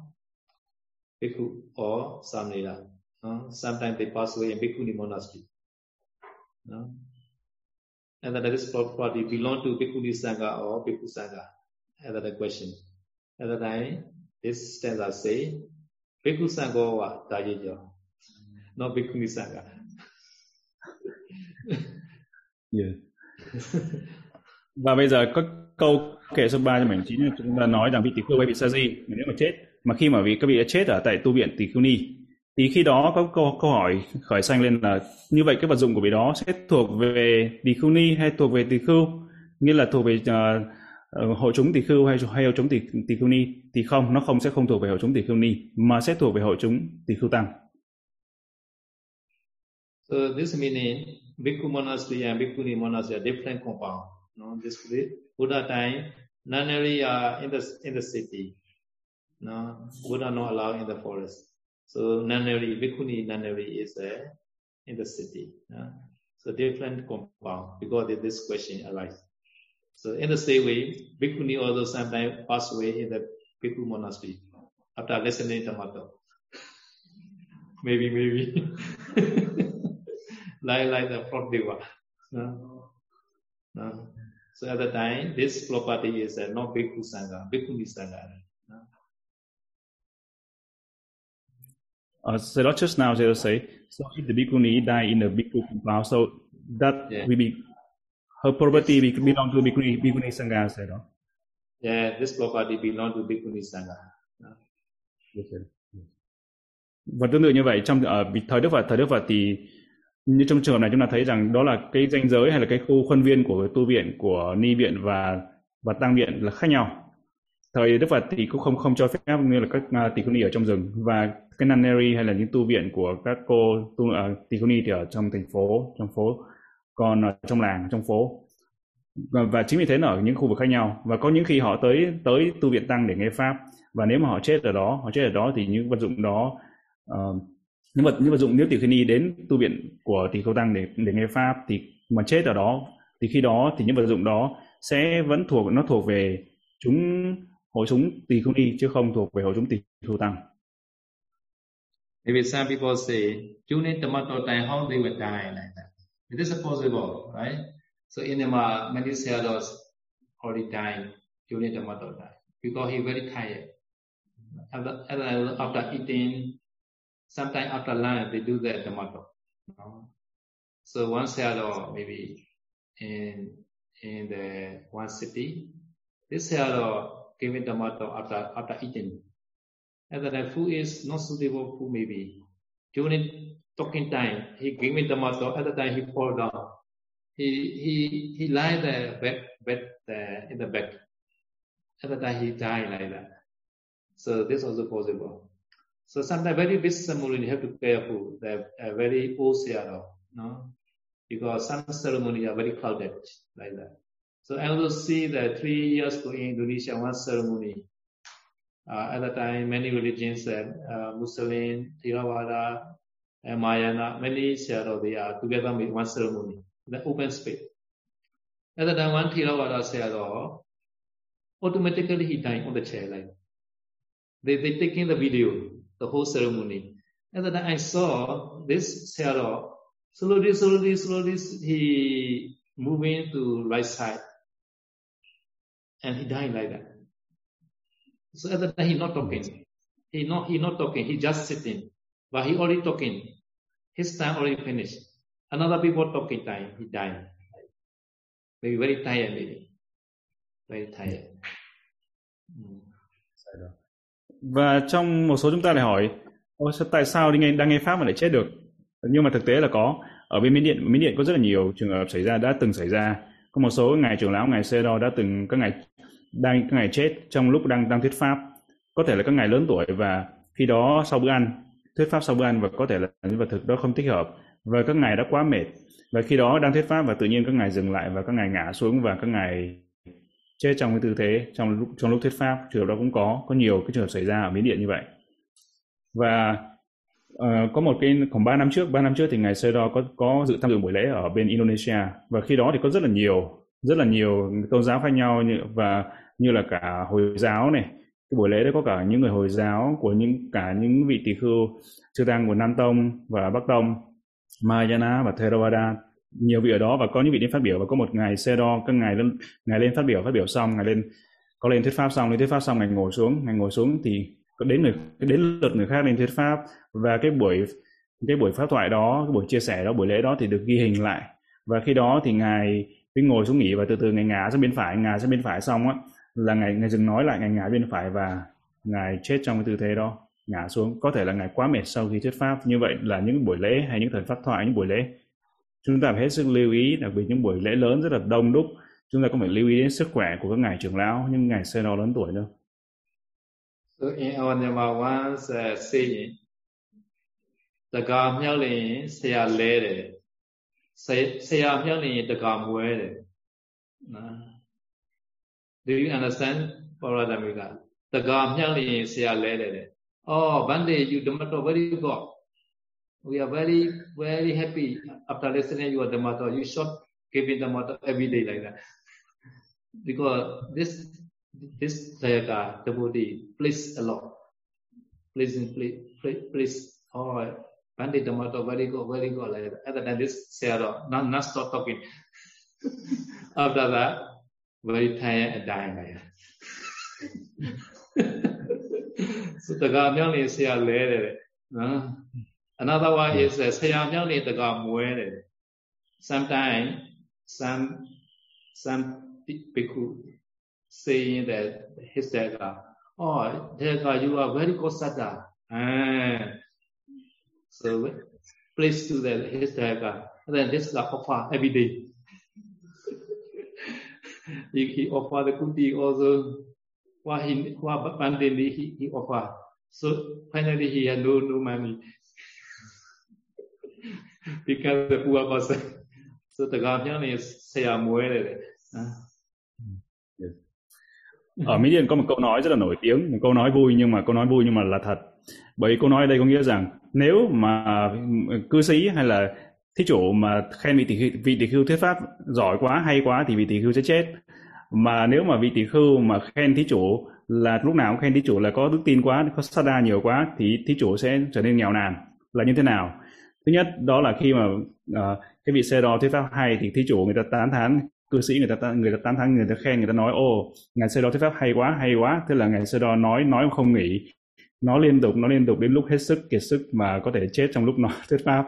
ဘိက္ခု or samnila နော် sometimes they pass away in bhikkhuni monastery နော် and that this property belong to bhikkhuni sangha or bhikkhu sangha and that the question at the time this stanza say bhikkhu sangha wa da ye jo not bhikkhuni sangha yeah và bây giờ các câu kệ số 3 cho mảnh chín chúng ta nói rằng vị tỷ khưu hay vị sa di nếu mà chết. Mà khi mà vị các vị đã chết ở tại tu viện tỷ khưu ni thì khi đó có câu câu hỏi khởi sanh lên là như vậy cái vật dụng của vị đó sẽ thuộc về tỷ khưu ni hay thuộc về tỷ khưu? Nghĩa là thuộc về ờ, ờ, uh, hội chúng tỷ khưu hay hay hội chúng tỷ tỷ khưu ni? Thì không nó không sẽ không thuộc về hội chúng tỷ khưu ni mà sẽ thuộc về hội chúng tỷ khưu tăng. So this meaning Bhikkhu monastery and Bhikkhuni monastery are different compound. No, this Buddha time, nunnery are in the in the city. No, Buddha not allowed in the forest. So nunnery, Bhikkhuni nunnery is uh, in the city. no, so different compound because this question arises. So in the same way, Bhikkhuni also sometimes pass away in the Bhikkhu monastery after listening to Dhamma. maybe, maybe. like, like the Lord Deva. No? No? So at the time, this property is uh, not Bhikkhu Sangha, Bhikkhuni Sangha. Uh, so not just now, they say, so if the bhikkhuni die in the bhikkhu compound, so that yeah. will be her property be, belong to bhikkhuni, bhikkhuni sangha, say đó. Yeah, this property belong to bhikkhuni sangha. Yes, sir. Và tương tự như vậy trong ở uh, thời Đức Phật, thời Đức Phật thì như trong trường hợp này chúng ta thấy rằng đó là cái danh giới hay là cái khu khuôn viên của tu viện, của ni viện và và tăng viện là khác nhau. Thời Đức Phật thì cũng không không cho phép như là các uh, tỳ khưu ni ở trong rừng. Và cái nunnery hay là những tu viện của các cô tu uh, tỳ khưu ni thì ở trong thành phố trong phố còn ở trong làng trong phố. Và, và chính vì thế ở những khu vực khác nhau. Và có những khi họ tới tới tu viện tăng để nghe pháp. Và nếu mà họ chết ở đó họ chết ở đó thì những vật dụng đó uh, nhưng vật nhưng vật dụng nếu tỷ khưu ni đến tu viện của tỷ khưu tăng để để nghe pháp thì mà chết ở đó thì khi đó thì những vật dụng đó sẽ vẫn thuộc nó thuộc về chúng hội chúng tỷ khưu ni chứ không thuộc về hội chúng tỷ khưu tăng. Maybe some people say, Junin tomato time, how they will die like that. It is possible, right? So in Myanmar, many sailors already died during the tomato time because he very tired. After, after eating, sometimes after lunch, they do the tomato. So one sailor maybe in in the one city, this sailor giving tomato after after eating. And then the food is not suitable food maybe. During talking time, he gave me tomato. At the time, he fall down. He he he lie the bed bed in the bed. At the time, he died like that. So this also possible. So sometimes very big ceremony you have to careful. They're uh, very sailor, no, because some ceremony are very crowded like that. So I also see that three years ago in Indonesia, one ceremony. Uh, at the time, many religions, said uh, Muslim, Theravada, and Mayana, many oh, they are together with one ceremony, the open space. At the time, one Theravada oh, automatically he died on the chair. Like they they taking the video, the whole ceremony. And then I saw this said, oh, slowly, slowly, slowly, he moving to right side and he died like that. So at that time he not talking. He not he not talking. He just sitting, but he already talking. His time already finished. another people talking time, he died. Maybe very tired, maybe. Very tired. Và trong một số chúng ta lại hỏi, Ôi, tại sao đi nghe, đang nghe Pháp mà lại chết được? Nhưng mà thực tế là có. Ở bên Miến Điện, Miến Điện có rất là nhiều trường hợp xảy ra, đã từng xảy ra. Có một số ngài trưởng lão, ngài Sê Đo đã từng, các ngài đang các ngài chết trong lúc đang đang thuyết Pháp. Có thể là các ngài lớn tuổi và khi đó sau bữa ăn, thuyết Pháp sau bữa ăn và có thể là những vật thực đó không thích hợp và các ngài đã quá mệt và khi đó đang thuyết pháp và tự nhiên các ngài dừng lại và các ngài ngã xuống và các ngài chết trong cái tư thế trong lúc trong lúc thuyết pháp trường hợp đó cũng có có nhiều cái trường hợp xảy ra ở miến điện như vậy. Và uh, có một cái khoảng 3 năm trước 3 năm trước thì ngài Sơ có có dự tham dự buổi lễ ở bên Indonesia. Và khi đó thì có rất là nhiều rất là nhiều tôn giáo khác nhau như, và như là cả hồi giáo này. Cái buổi lễ đó có cả những người hồi giáo của những cả những vị tỳ khưu chư tăng của Nam Tông và Bắc Tông Mahayana và Theravada nhiều vị ở đó và có những vị đến phát biểu và có một ngày xe đo các ngày lên ngày lên phát biểu phát biểu xong, ngày lên, có lên thuyết pháp xong, lên thuyết pháp xong, ngày ngồi xuống, ngày ngồi xuống thì có đến người, đến lượt người khác lên thuyết pháp. Và cái buổi cái buổi pháp thoại đó, cái buổi chia sẻ đó, buổi lễ đó thì được ghi hình lại. Và khi đó thì ngài mới ngồi xuống nghỉ và từ từ ngài ngã sang bên phải ngã sang bên phải xong á, là ngài ngài dừng nói lại, ngài ngã bên phải và ngài chết trong cái tư thế đó ngã xuống. Có thể là ngài quá mệt sau khi thuyết pháp. Như vậy là những buổi lễ hay những thời pháp thoại, những buổi lễ chúng ta phải hết sức lưu ý đặc biệt những buổi lễ lớn rất là đông đúc chúng ta cũng phải lưu ý đến sức khỏe của các ngài trưởng lão những ngài sơ lớn tuổi đâu So in our number one uh, saying, the God merely say a lady, say say a merely the God word. Do you understand, Paula Damika? The God merely say a lady. Oh, one day you don't know what you got. We are very, very happy after listening your Dhammato. You should give it Dhammato every day like that. because this this Sayaka devotee please a lot. Please, please, please, please. Oh, Bande Dhammato, very good, very good like that. Other than this, Sayadaw, not, not stop talking. after that, very tired and dying like that. တကာမြောင်းနေဆရာလဲတယ်နော် Another one is that Sayamyali the God Muere. Sometimes some some people saying that his Dega, oh Dega, you are very good sada. Ah. So please do that his Dega. Then this is the offer every day. he, he offer the kuti also what he what Bandini he, he offer. So finally he had no no money because này. Ở Mỹ Điền có một câu nói rất là nổi tiếng, một câu nói vui nhưng mà câu nói vui nhưng mà là thật. Bởi câu nói đây có nghĩa rằng nếu mà cư sĩ hay là thí chủ mà khen vị tỷ vị tỷ khưu thuyết pháp giỏi quá hay quá thì vị tỷ khưu sẽ chết mà nếu mà vị tỷ khưu mà khen thí chủ là lúc nào cũng khen thí chủ là có đức tin quá có sada nhiều quá thì thí chủ sẽ trở nên nghèo nàn là như thế nào thứ nhất đó là khi mà uh, cái vị xe đo thuyết pháp hay thì thí chủ người ta tán thán cư sĩ người ta người ta tán thán người ta khen người ta nói ô ngài xe đo thuyết pháp hay quá hay quá. Thế là ngài xe đo nói nói không nghỉ. Nó liên tục nó liên tục đến lúc hết sức kiệt sức mà có thể chết trong lúc nói thuyết pháp.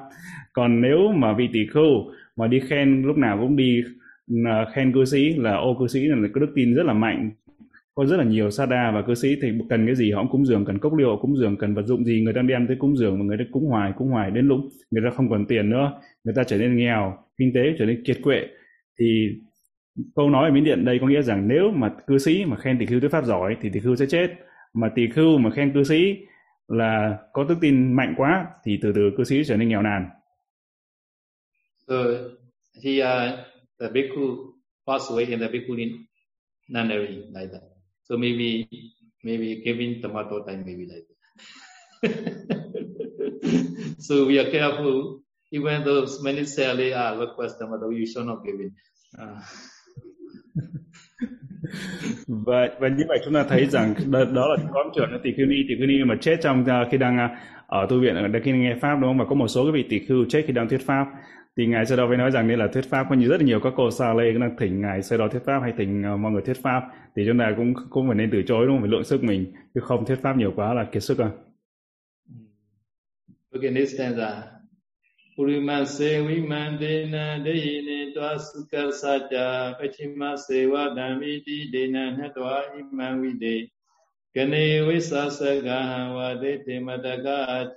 Còn nếu mà vị tỷ khưu mà đi khen lúc nào cũng đi ờ, khen cư sĩ là ô cư sĩ là có đức tin rất là mạnh có rất là nhiều sada và cư sĩ thì cần cái gì họ cũng cúng dường cần cốc liệu cúng dường cần vật dụng gì người ta đem tới cúng dường và người ta cúng hoài cúng hoài đến lúc người ta không còn tiền nữa người ta trở nên nghèo kinh tế trở nên kiệt quệ thì câu nói ở miến điện đây có nghĩa rằng nếu mà cư sĩ mà khen tỳ khưu thuyết pháp giỏi thì tỳ khưu sẽ chết mà tỷ khưu mà khen cư sĩ là có đức tin mạnh quá thì từ từ cư sĩ trở nên nghèo nàn so he uh, the bhikkhu passed away in the bhikkhu nunnery like that. So maybe maybe giving tomato time maybe like that. so we are careful. Even though many say they are request tomato, you should not give it. Uh. và và như vậy chúng ta thấy rằng đó, đó là có một trường tỷ khưu ni tỷ khưu ni mà chết trong uh, khi đang uh, ở tu viện ở đây khi nghe pháp đúng không và có một số cái vị tỷ khưu chết khi đang thuyết pháp thì ngài sau đó mới nói rằng nên là thuyết pháp. Có rất là nhiều các cô sa lê đang thỉnh ngài sau đó thuyết pháp hay thỉnh uh, mọi người thuyết pháp. Thì chúng ta cũng cũng phải nên từ chối đúng không? Phải lượng sức mình. Chứ không thuyết pháp nhiều quá là kiệt sức à Look at this stanza. Urimase vimandena deyine tva sukha pachimase vadamiti dena natva iman vide. Kane visasagaha vadete madaka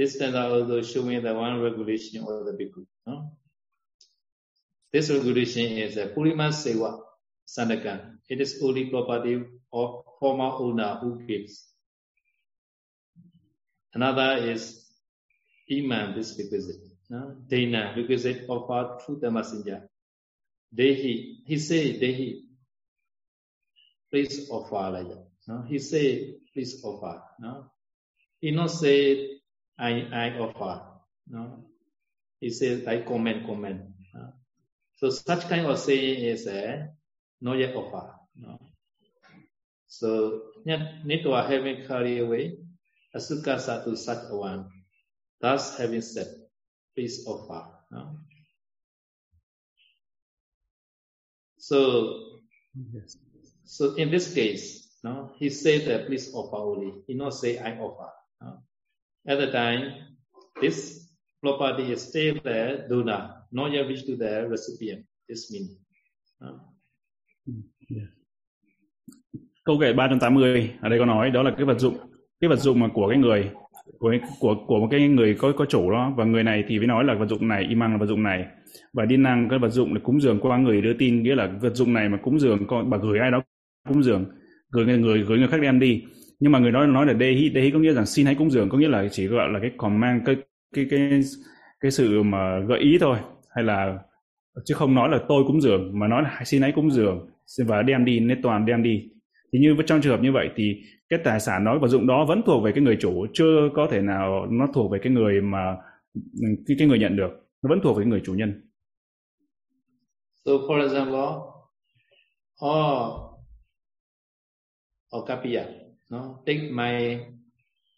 This stanza also showing the one regulation of the bhikkhu. No? This regulation is a Purima Sewa Sandakan. It is only property of former owner who gives. Another is Iman, this requisite. No? Dana, requisite offered through the messenger. Dehi, he say Dehi, please offer like. No? He say, please offer. No? He not say, I, I offer. No? He say, I comment, comment. No? So such kind of saying is a not yet offer. No? So need to have him carry away asukasa to such a one. Thus having said, please offer. No? So, yes. so in this case, no, he said that please offer only. He not say I offer. At the time, this property is still there, donor, not yet reached to the recipient. This meaning. Uh. Yeah. Câu kệ 380 ở đây có nói đó là cái vật dụng cái vật dụng mà của cái người của của của một cái người có có chủ đó và người này thì mới nói là vật dụng này imang là vật dụng này và đi năng cái vật dụng là cúng dường qua người đưa tin nghĩa là vật dụng này mà cúng dường con bà gửi ai đó cúng dường gửi người người gửi người khác đem đi nhưng mà người đó nói là dehi dehi có nghĩa rằng xin hãy cúng dường, có nghĩa là chỉ gọi là cái command, cái cái cái cái sự mà gợi ý thôi. Hay là, chứ không nói là tôi cúng dường, mà nói là xin hãy cúng dường và đem đi nên toàn đem đi. Thì như trong trường hợp như vậy thì cái tài sản đó và dụng đó vẫn thuộc về cái người chủ, chưa có thể nào nó thuộc về cái người mà, cái cái người nhận được. Nó vẫn thuộc về người chủ nhân. So, for example oh or capilla. No take my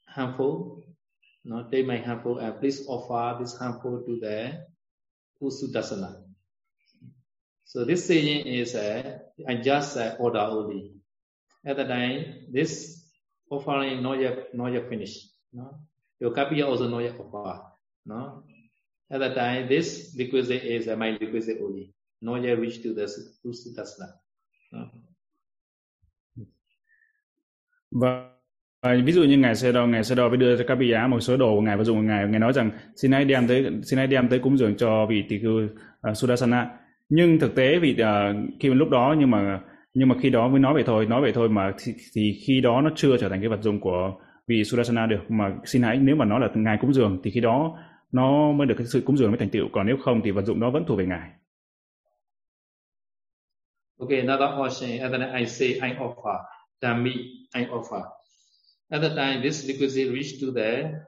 harmful no take my harmful and please offer this harmful to the usudasana so this saying is a I just uh, order only at the time this offering not yet not yet finished. No? Your copy also not yet offered. No? At that time, this requisite is a my requisite only, not yet reached to the Susitasana. No? Và ví dụ như ngài Sê Đo, ngài Sê Đo mới đưa cho các vị giá một số đồ của ngài và dùng của ngài, ngài nói rằng xin hãy đem tới xin hãy đem tới cúng dường cho vị tỷ-khưu uh, à, Sudasana. Nhưng thực tế vì uh, à, khi lúc đó nhưng mà nhưng mà khi đó mới nói vậy thôi nói vậy thôi mà thì, thì khi đó nó chưa trở thành cái vật dụng của vị Sudasana được. Mà xin hãy nếu mà nó là ngài cúng dường thì khi đó nó mới được cái sự cúng dường mới thành tựu. Còn nếu không thì vật dụng đó vẫn thuộc về ngài. Okay, another option, and then I say I offer, Dhammi, I offer. At the time, this requisite reached to the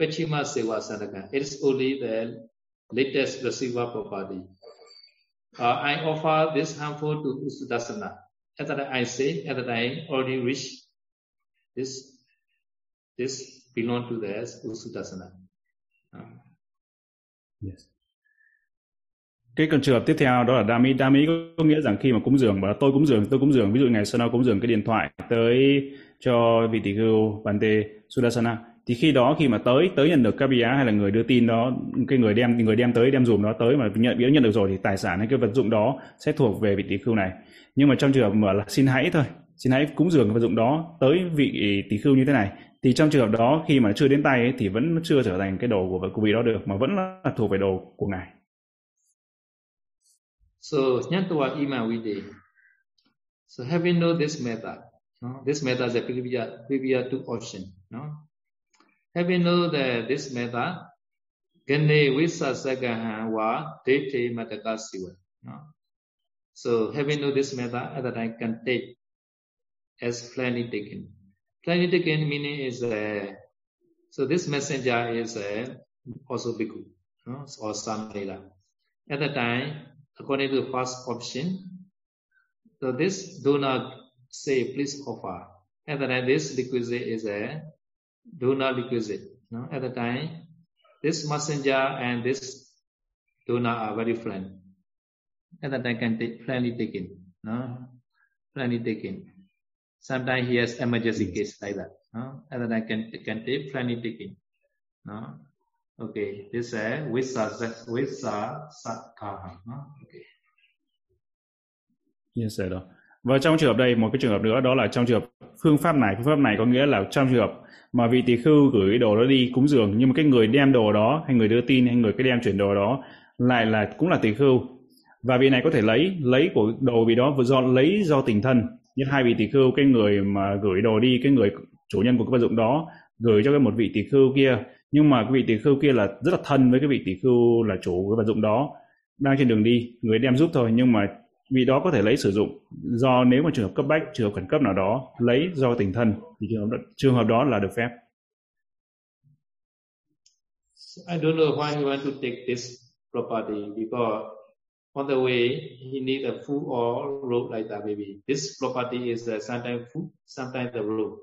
Pachima Seva Sadaka. It is only the latest receiver property. uh, I offer this harmful to Usudasana. At that I say, at the time, already reach this, this belong to the Usudasana. Uh. Yes. Cái còn trường hợp tiếp theo đó là Dami. Dami có nghĩa rằng khi mà cúng dường, và tôi cúng dường, tôi cúng dường, ví dụ ngày Sana cúng dường cái điện thoại tới cho vị tỷ khưu Bante Sudasana. Thì khi đó khi mà tới tới nhận được KPI hay là người đưa tin đó cái người đem người đem tới đem dùm đó tới mà nhận biết nhận được rồi thì tài sản hay cái vật dụng đó sẽ thuộc về vị tỷ khưu này. Nhưng mà trong trường hợp mà là xin hãy thôi xin hãy cúng dường vật dụng đó tới vị tỷ khưu như thế này thì trong trường hợp đó khi mà chưa đến tay ấy, thì vẫn chưa trở thành cái đồ của, của vị đó được mà vẫn là thuộc về đồ của ngài. So Nyantwa Ima Vide. So having know this method, no? this method is a previous, previous two option. No? Having know that this method, Gane Visa Sagaha wa Dete Matakasiva. No? So having know this method, at that I can take as plainly taken. Plainly taken meaning is uh, so this messenger is uh, also bhikkhu no? or samela. At that time, according to the first option, so this do not say please offer. At that time, this requisite is a do not requisite. No? At the time, this messenger and this donor are very friend. At the time can take plainly taken. No? Plainly taken. Sometimes he has emergency case like that. No? At the time can can take plainly taken. No? Okay, this is Visa Visa Sakha. Okay. Yes, sir. Và trong trường hợp đây một cái trường hợp nữa đó là trong trường hợp phương pháp này, phương pháp này có nghĩa là trong trường hợp mà vị tỷ khưu gửi đồ đó đi cúng dường nhưng mà cái người đem đồ đó hay người đưa tin hay người cái đem chuyển đồ đó lại là cũng là tỷ khưu và vị này có thể lấy lấy của đồ vị đó do lấy do tình thân như hai vị tỷ khưu cái người mà gửi đồ đi cái người chủ nhân của cái vật dụng đó gửi cho cái một vị tỷ khưu kia nhưng mà cái vị tỷ khưu kia là rất là thân với cái vị tỷ khưu là chủ của vật dụng đó. Đang trên đường đi người đem giúp thôi nhưng mà vị đó có thể lấy sử dụng. Do nếu mà trường hợp cấp bách trường hợp khẩn cấp nào đó lấy do tình thân thì trường hợp đó, trường hợp đó là được phép. I don't know why he want to take this property because on the way he need a food or rope like that maybe. This property is uh, sometimes food sometimes the rope.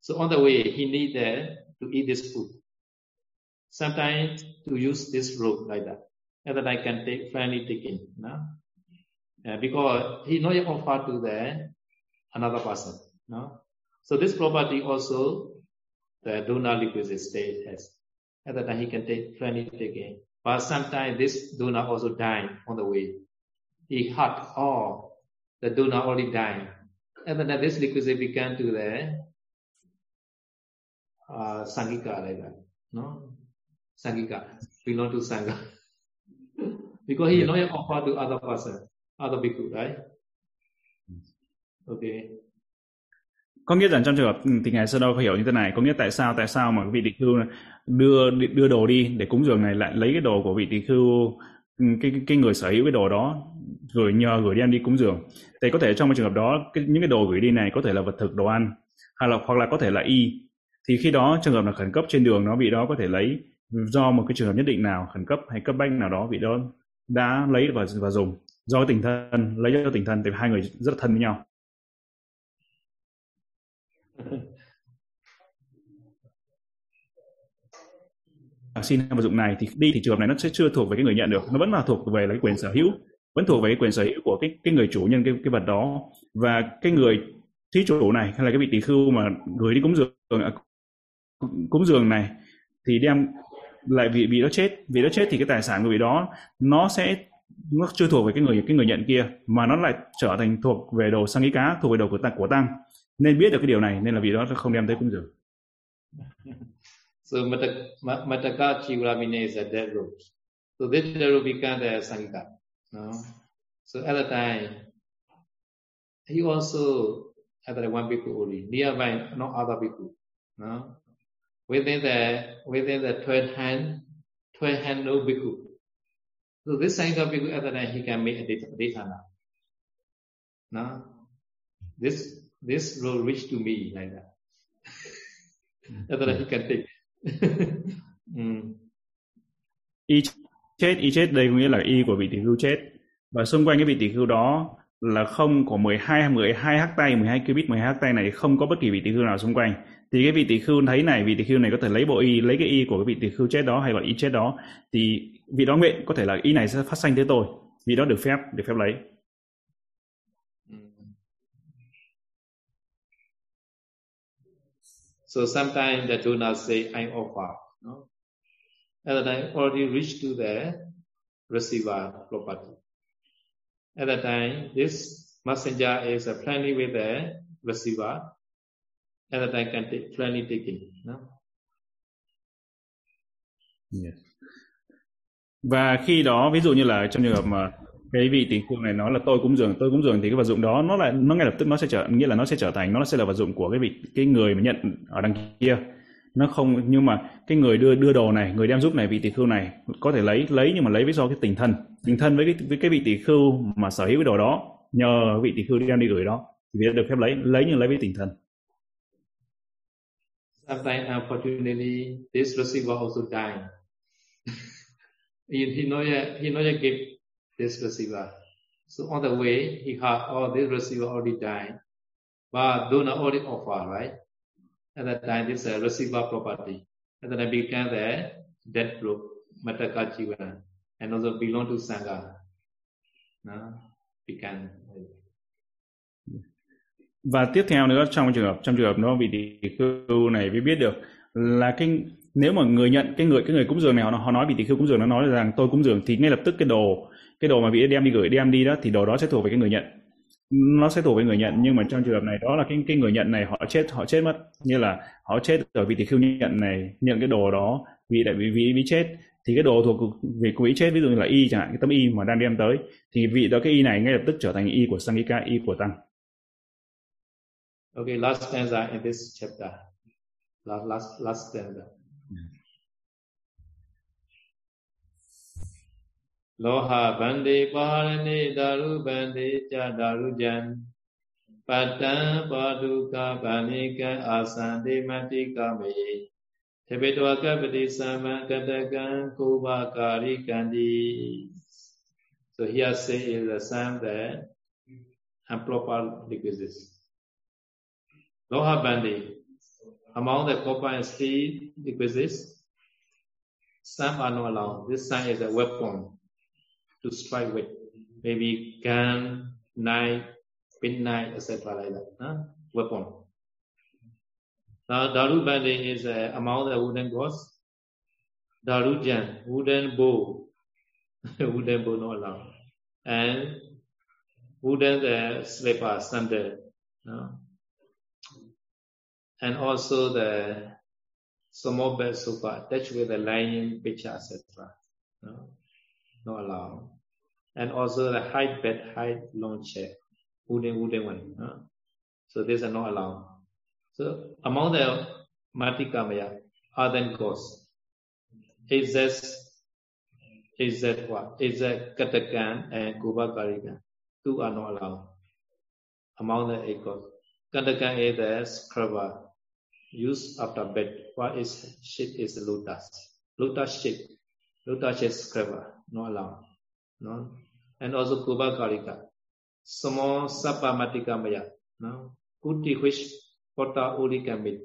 So on the way he need uh, to eat this food. Sometimes to use this rope like that and then I can take finally taking no? uh, because he not yet offered to the another person. No? So this property also the donor liquid state has. At that he can take plenty again. But sometimes this donor also died on the way. He hurt or the donor already died. And then this liquid began to the uh, Sangika like that. No? Sangika. Belong to Sangha. because he yeah. not yet offered to other person. other bhikkhu, right? Okay. Có nghĩa rằng trong trường hợp ừ, thì ngài sơ đâu hiểu như thế này, có nghĩa tại sao tại sao mà vị tỳ khưu đưa đưa đồ đi để cúng dường này lại lấy cái đồ của vị tỳ khưu ừ, cái cái người sở hữu cái đồ đó gửi nhờ gửi đem đi cúng dường. Thì có thể trong một trường hợp đó cái, những cái đồ gửi đi này có thể là vật thực đồ ăn hay là hoặc là có thể là y. Thì khi đó trường hợp là khẩn cấp trên đường nó vị đó có thể lấy do một cái trường hợp nhất định nào khẩn cấp hay cấp bách nào đó vị đó đã lấy và và dùng. Do tình thân lấy do tình thân thì hai người rất thân với nhau. À, xin vật dụng này thì đi thì trường hợp này nó sẽ chưa thuộc về cái người nhận được. Nó vẫn là thuộc về là cái quyền sở hữu vẫn thuộc về cái quyền sở hữu của cái cái người chủ nhân cái cái vật đó. Và cái người thí chủ này hay là cái vị tỷ khưu mà gửi đi cúng dường à, cúng dường này thì đem lại vị vị đó chết. Vị đó chết thì cái tài sản của vị đó, nó sẽ, nó chưa thuộc về cái người cái người nhận kia, mà nó lại trở thành thuộc về đồ sang ý cá, thuộc về đồ của tăng của tăng nên biết được cái điều này, nên là vị đó không đem tới cúng dường. So mataka mataka chivaramine is a dead road so, this dead road became the sangha, no? So, at the time, he also, at the one people only, nearby no other people, no? Within the within the 12 hand 12 hand no bhikkhu So this of bhikkhu time he can make a dithana. No? This this will reach to me like that. time he can take. mm. Y chết, y chết đây có nghĩa là y của vị tỷ khưu chết. Và xung quanh cái vị tỷ khưu đó là không có 12 12 hắc tay, 12 qubit 12 hắc tay này không có bất kỳ vị tỷ khưu nào xung quanh. Thì cái vị tỷ khưu thấy này, vị tỷ khưu này có thể lấy bộ y, lấy cái y của cái vị tỷ khưu chết đó hay là y chết đó thì vị đó nguyện có thể là y này sẽ phát sanh tới tôi vị đó được phép được phép lấy So sometimes the donor say, I offer. No? And then I already reached to the receiver property. At that time, this messenger is friendly with the receiver. At that time, can take, friendly taking. No? Yes và khi đó ví dụ như là trong trường hợp mà cái vị tỷ khưu này nói là tôi cúng dường tôi cúng dường thì cái vật dụng đó nó lại nó ngay lập tức nó sẽ trở nghĩa là nó sẽ trở thành nó sẽ là vật dụng của cái vị cái người mà nhận ở đằng kia nó không nhưng mà cái người đưa đưa đồ này người đem giúp này vị tỷ khưu này có thể lấy lấy nhưng mà lấy với do cái tình thân. Tình thân với cái với cái vị tỷ khưu mà sở hữu cái đồ đó nhờ vị tỷ khưu đem đi gửi đó. Thì được phép lấy lấy nhưng lấy với tình thân. Sometimes unfortunately this receiver also died. He, he not yet he not yet give this receiver. So on the way, he had all this receiver already died, but donor already offer, right? At that time, this uh, a receiver property. And then I became the dead group, Mataka Jiva, and also belong to Sangha. No? Became và tiếp theo nữa trong trường hợp trong trường hợp nó bị tỷ khưu này mới biết được là cái nếu mà người nhận cái người cái người cúng dường này họ, họ nói vị tỳ khưu cúng dường nó nói rằng tôi cúng dường thì ngay lập tức cái đồ cái đồ mà vị đem đi gửi đem đi đó thì đồ đó sẽ thuộc về cái người nhận nó sẽ thuộc về người nhận nhưng mà trong trường hợp này đó là cái cái người nhận này họ chết họ chết mất như là họ chết ở vị tỷ khưu nhận này nhận cái đồ đó vị đại vị vị, vị chết thì cái đồ thuộc về quỹ chết ví dụ như là y chẳng hạn cái tấm y mà đang đem tới thì vị đó cái y này ngay lập tức trở thành y của sangika y của tăng Okay, last stanza in this chapter. Last last last stanza. Loha cha jan Kandi. So here say is the same that improper requisites. Loha Bandi, among the copper and steel requisites, some are not allowed. This sign is a weapon to strike with. Maybe gun, knife, penknife, etc. like that. Huh? Weapon. Now, Daru Bandi is uh, among the wooden gods. Darujan, wooden bow. wooden bow not allowed. And wooden uh, slipper, sandal. No? And also the small bed sofa attached with the lion picture, etc. No? Not allowed. And also the high bed, high long chair, wooden, wooden one. No? So these are not allowed. So among the Matikamaya, other gods, is that is that what? Is that Katakan and Kubakarika? Two are not allowed. Among the eight gods. Katakan is the scrubber used after bed. What is shit is lotus. Lotus shit. Lotus shit scrubber, not allowed. No? And also Kuba Kubakarika. Small Sapamatikamaya. No? Kuti which Porta only can.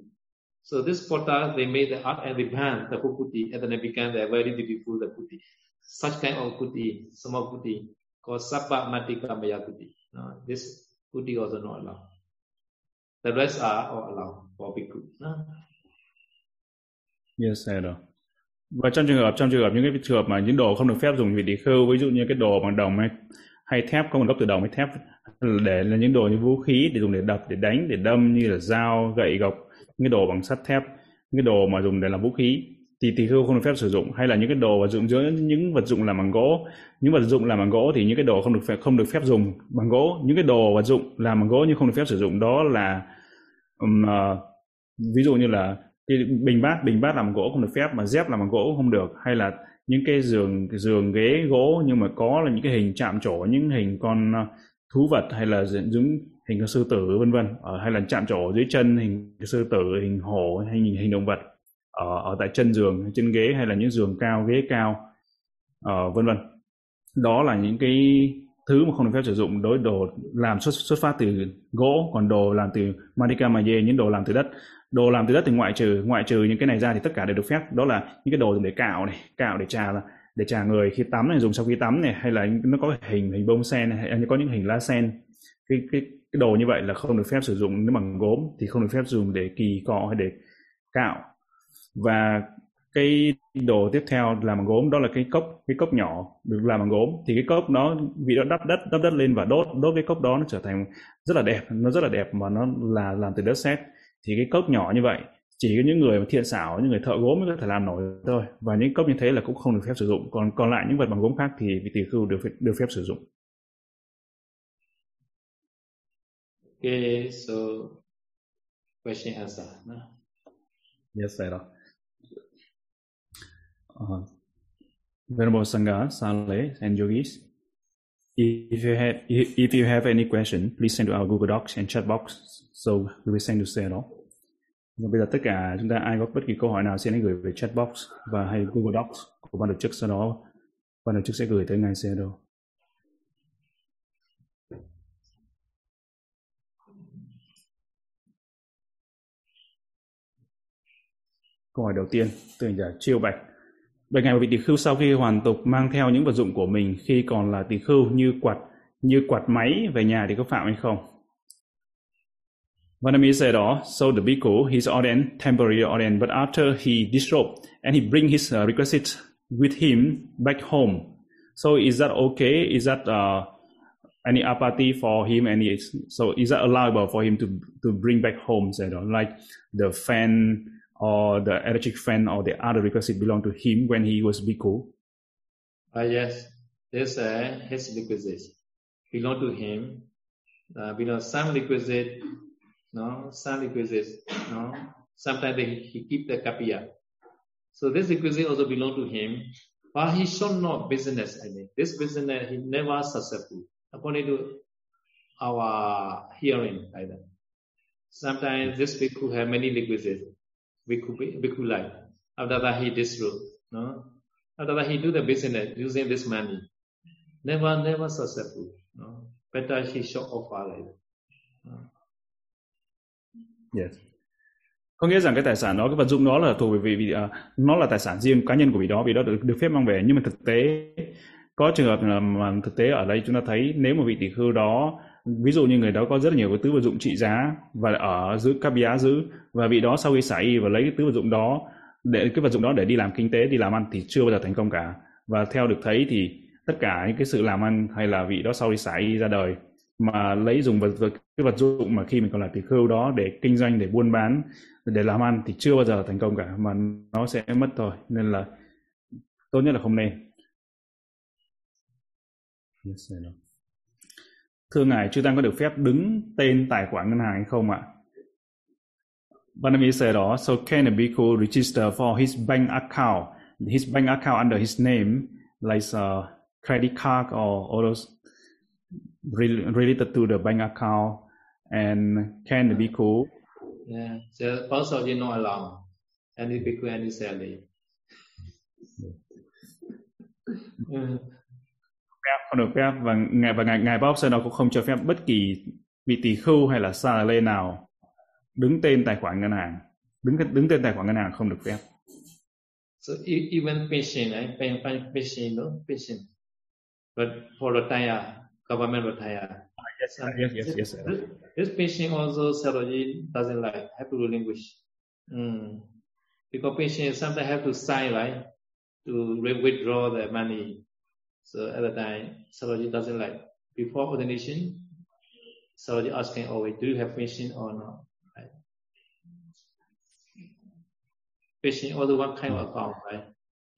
So this porta, they made the art and they banned the kuti, and then it became the very beautiful the kuti. Such kind of kuti, small kuti, called Sabba Matika Maya kuti. No, this kuti also not allowed. The rest are all allowed for bhikkhu. No? Yes, sir. Và trong trường hợp trong trường hợp những cái trường hợp mà những đồ không được phép dùng vị tỳ khưu, ví dụ như cái đồ bằng đồng hay, hay thép không nguồn gốc từ đồng hay thép để là những đồ như vũ khí để dùng để đập để đánh để đâm như là dao gậy gộc những cái đồ bằng sắt thép những cái đồ mà dùng để làm vũ khí thì tỳ khưu không được phép sử dụng. Hay là những cái đồ vật dụng giữa những vật dụng làm bằng gỗ những vật dụng làm bằng gỗ thì những cái đồ không được phép không được phép dùng bằng gỗ. Những cái đồ vật dụng làm bằng gỗ nhưng không được phép sử dụng đó là um, uh, ví dụ như là cái bình bát bình bát làm bằng gỗ không được phép mà dép làm bằng gỗ không được. Hay là những cái giường giường ghế gỗ nhưng mà có là những cái hình chạm trổ những hình con ờ, thú vật hay là những hình con sư tử vân vân. Ở hay là chạm trổ dưới chân hình sư tử hình hổ hay hình, hình động vật ở ở tại chân giường chân ghế hay là những giường cao ghế cao uh, vân vân. Đó là những cái thứ mà không được phép sử dụng đối đồ làm xuất xuất phát từ gỗ còn đồ làm từ manika Maye những đồ làm từ đất đồ làm từ đất thì ngoại trừ ngoại trừ những cái này ra thì tất cả đều được phép. Đó là những cái đồ dùng để cạo này, cạo để trà là để trà người. Khi tắm này, dùng sau khi tắm này, hay là nó có hình hình bông sen này, hay có những hình lá sen. Cái cái cái đồ như vậy là không được phép sử dụng nếu bằng gốm thì không được phép dùng để kỳ cọ hay để cạo. Và cái đồ tiếp theo làm bằng gốm, đó là cái cốc cái cốc nhỏ được làm bằng gốm. Thì cái cốc đó vì nó đắp đất đắp đất lên và đốt đốt cái cốc đó, nó trở thành rất là đẹp, nó rất là đẹp mà nó là, làm từ đất sét thì cái cốc nhỏ như vậy chỉ có những người thiện xảo những người thợ gốm mới có thể làm nổi thôi và những cốc như thế là cũng không được phép sử dụng còn còn lại những vật bằng gốm khác thì vị tỷ khưu được được phép sử dụng Okay, so question answer. No? Yes, sir. Uh, Venerable Sangha, Sale, and Yogis, if you have if you have any question, please send to our Google Docs and chat box, so, we will send to say đó. Và bây giờ tất cả chúng ta, ai có bất kỳ câu hỏi nào, xin hãy gửi về chat box và hay Google Docs của ban tổ chức, sau đó ban tổ chức sẽ gửi tới ngài Sero. Câu hỏi đầu tiên từ nhà Chiêu Bạch. Bạch ngài vị tỷ khưu sau khi hoàn tục mang theo những vật dụng của mình khi còn là tỷ khưu như quạt như quạt máy về nhà thì có phạm hay không? Vanami said, oh, so the bhikkhu, he's ordained, temporary ordained, but after he disrobed and he bring his uh, requisites with him back home. So is that okay? Is that uh, any apathy for him? Any so is that allowable for him to to bring back home? Said, oh, like the fan or the electric fan or the other requisite belong to him when he was bhikkhu? Uh, yes, this uh, his requisite belong to him. Uh, belong some requisite no, some requisites, no. Sometimes they, he keep the kapiya. So this requisite also belong to him, but he should not business. I mean, this business he never successful according to our hearing like that. Sometimes this bhikkhu have many requisites, bhikkhu, bhikkhu life. After that he disrobe, no. After that he do the business using this money. Never, never successful. No. Better he should offer like that. No. Yes. Có nghĩa rằng cái tài sản đó, cái vật dụng đó là thuộc về vị, vị uh, nó là tài sản riêng cá nhân của vị đó, vị đó được, được phép mang về. Nhưng mà thực tế có trường hợp là mà thực tế ở đây chúng ta thấy nếu mà vị tỷ khưu đó ví dụ như người đó có rất là nhiều cái tứ vật dụng trị giá và ở giữ các giá giữ và vị đó sau khi xả y và lấy cái tứ vật dụng đó để cái vật dụng đó để đi làm kinh tế đi làm ăn thì chưa bao giờ thành công cả và theo được thấy thì tất cả những cái sự làm ăn hay là vị đó sau khi xả y ra đời mà lấy dùng vật, vật cái vật dụng mà khi mình còn là tỷ khưu đó để kinh doanh để buôn bán để làm ăn thì chưa bao giờ thành công cả mà nó sẽ mất thôi. Nên là tốt nhất là không nên. Thưa ngài chư tăng có được phép đứng tên tài khoản ngân hàng hay không ạ? Vanami said đó so can a bhikkhu register for his bank account? His bank account under his name like a credit card or all those related to the bank account and can be cool. Yeah, so also you know alone, any bhikkhu, any sally. không được phép và ngài và ngài ngài Bob nó cũng không cho phép bất kỳ vị tỷ khưu hay là sa lê nào đứng tên tài khoản ngân hàng đứng đứng tên tài khoản ngân hàng không được phép. So e, even patient, right? Patient, no patient, but for retire government retire. Yes, yes, yes, yes. This, this patient also Saroji doesn't like, have to relinquish. Mm. Because patient sometimes have to sign, right, to withdraw the money. So at the time, Saroji doesn't like. Before ordination, Saroji asking always, do you have patient or not? Right? Patient also what kind of account, right?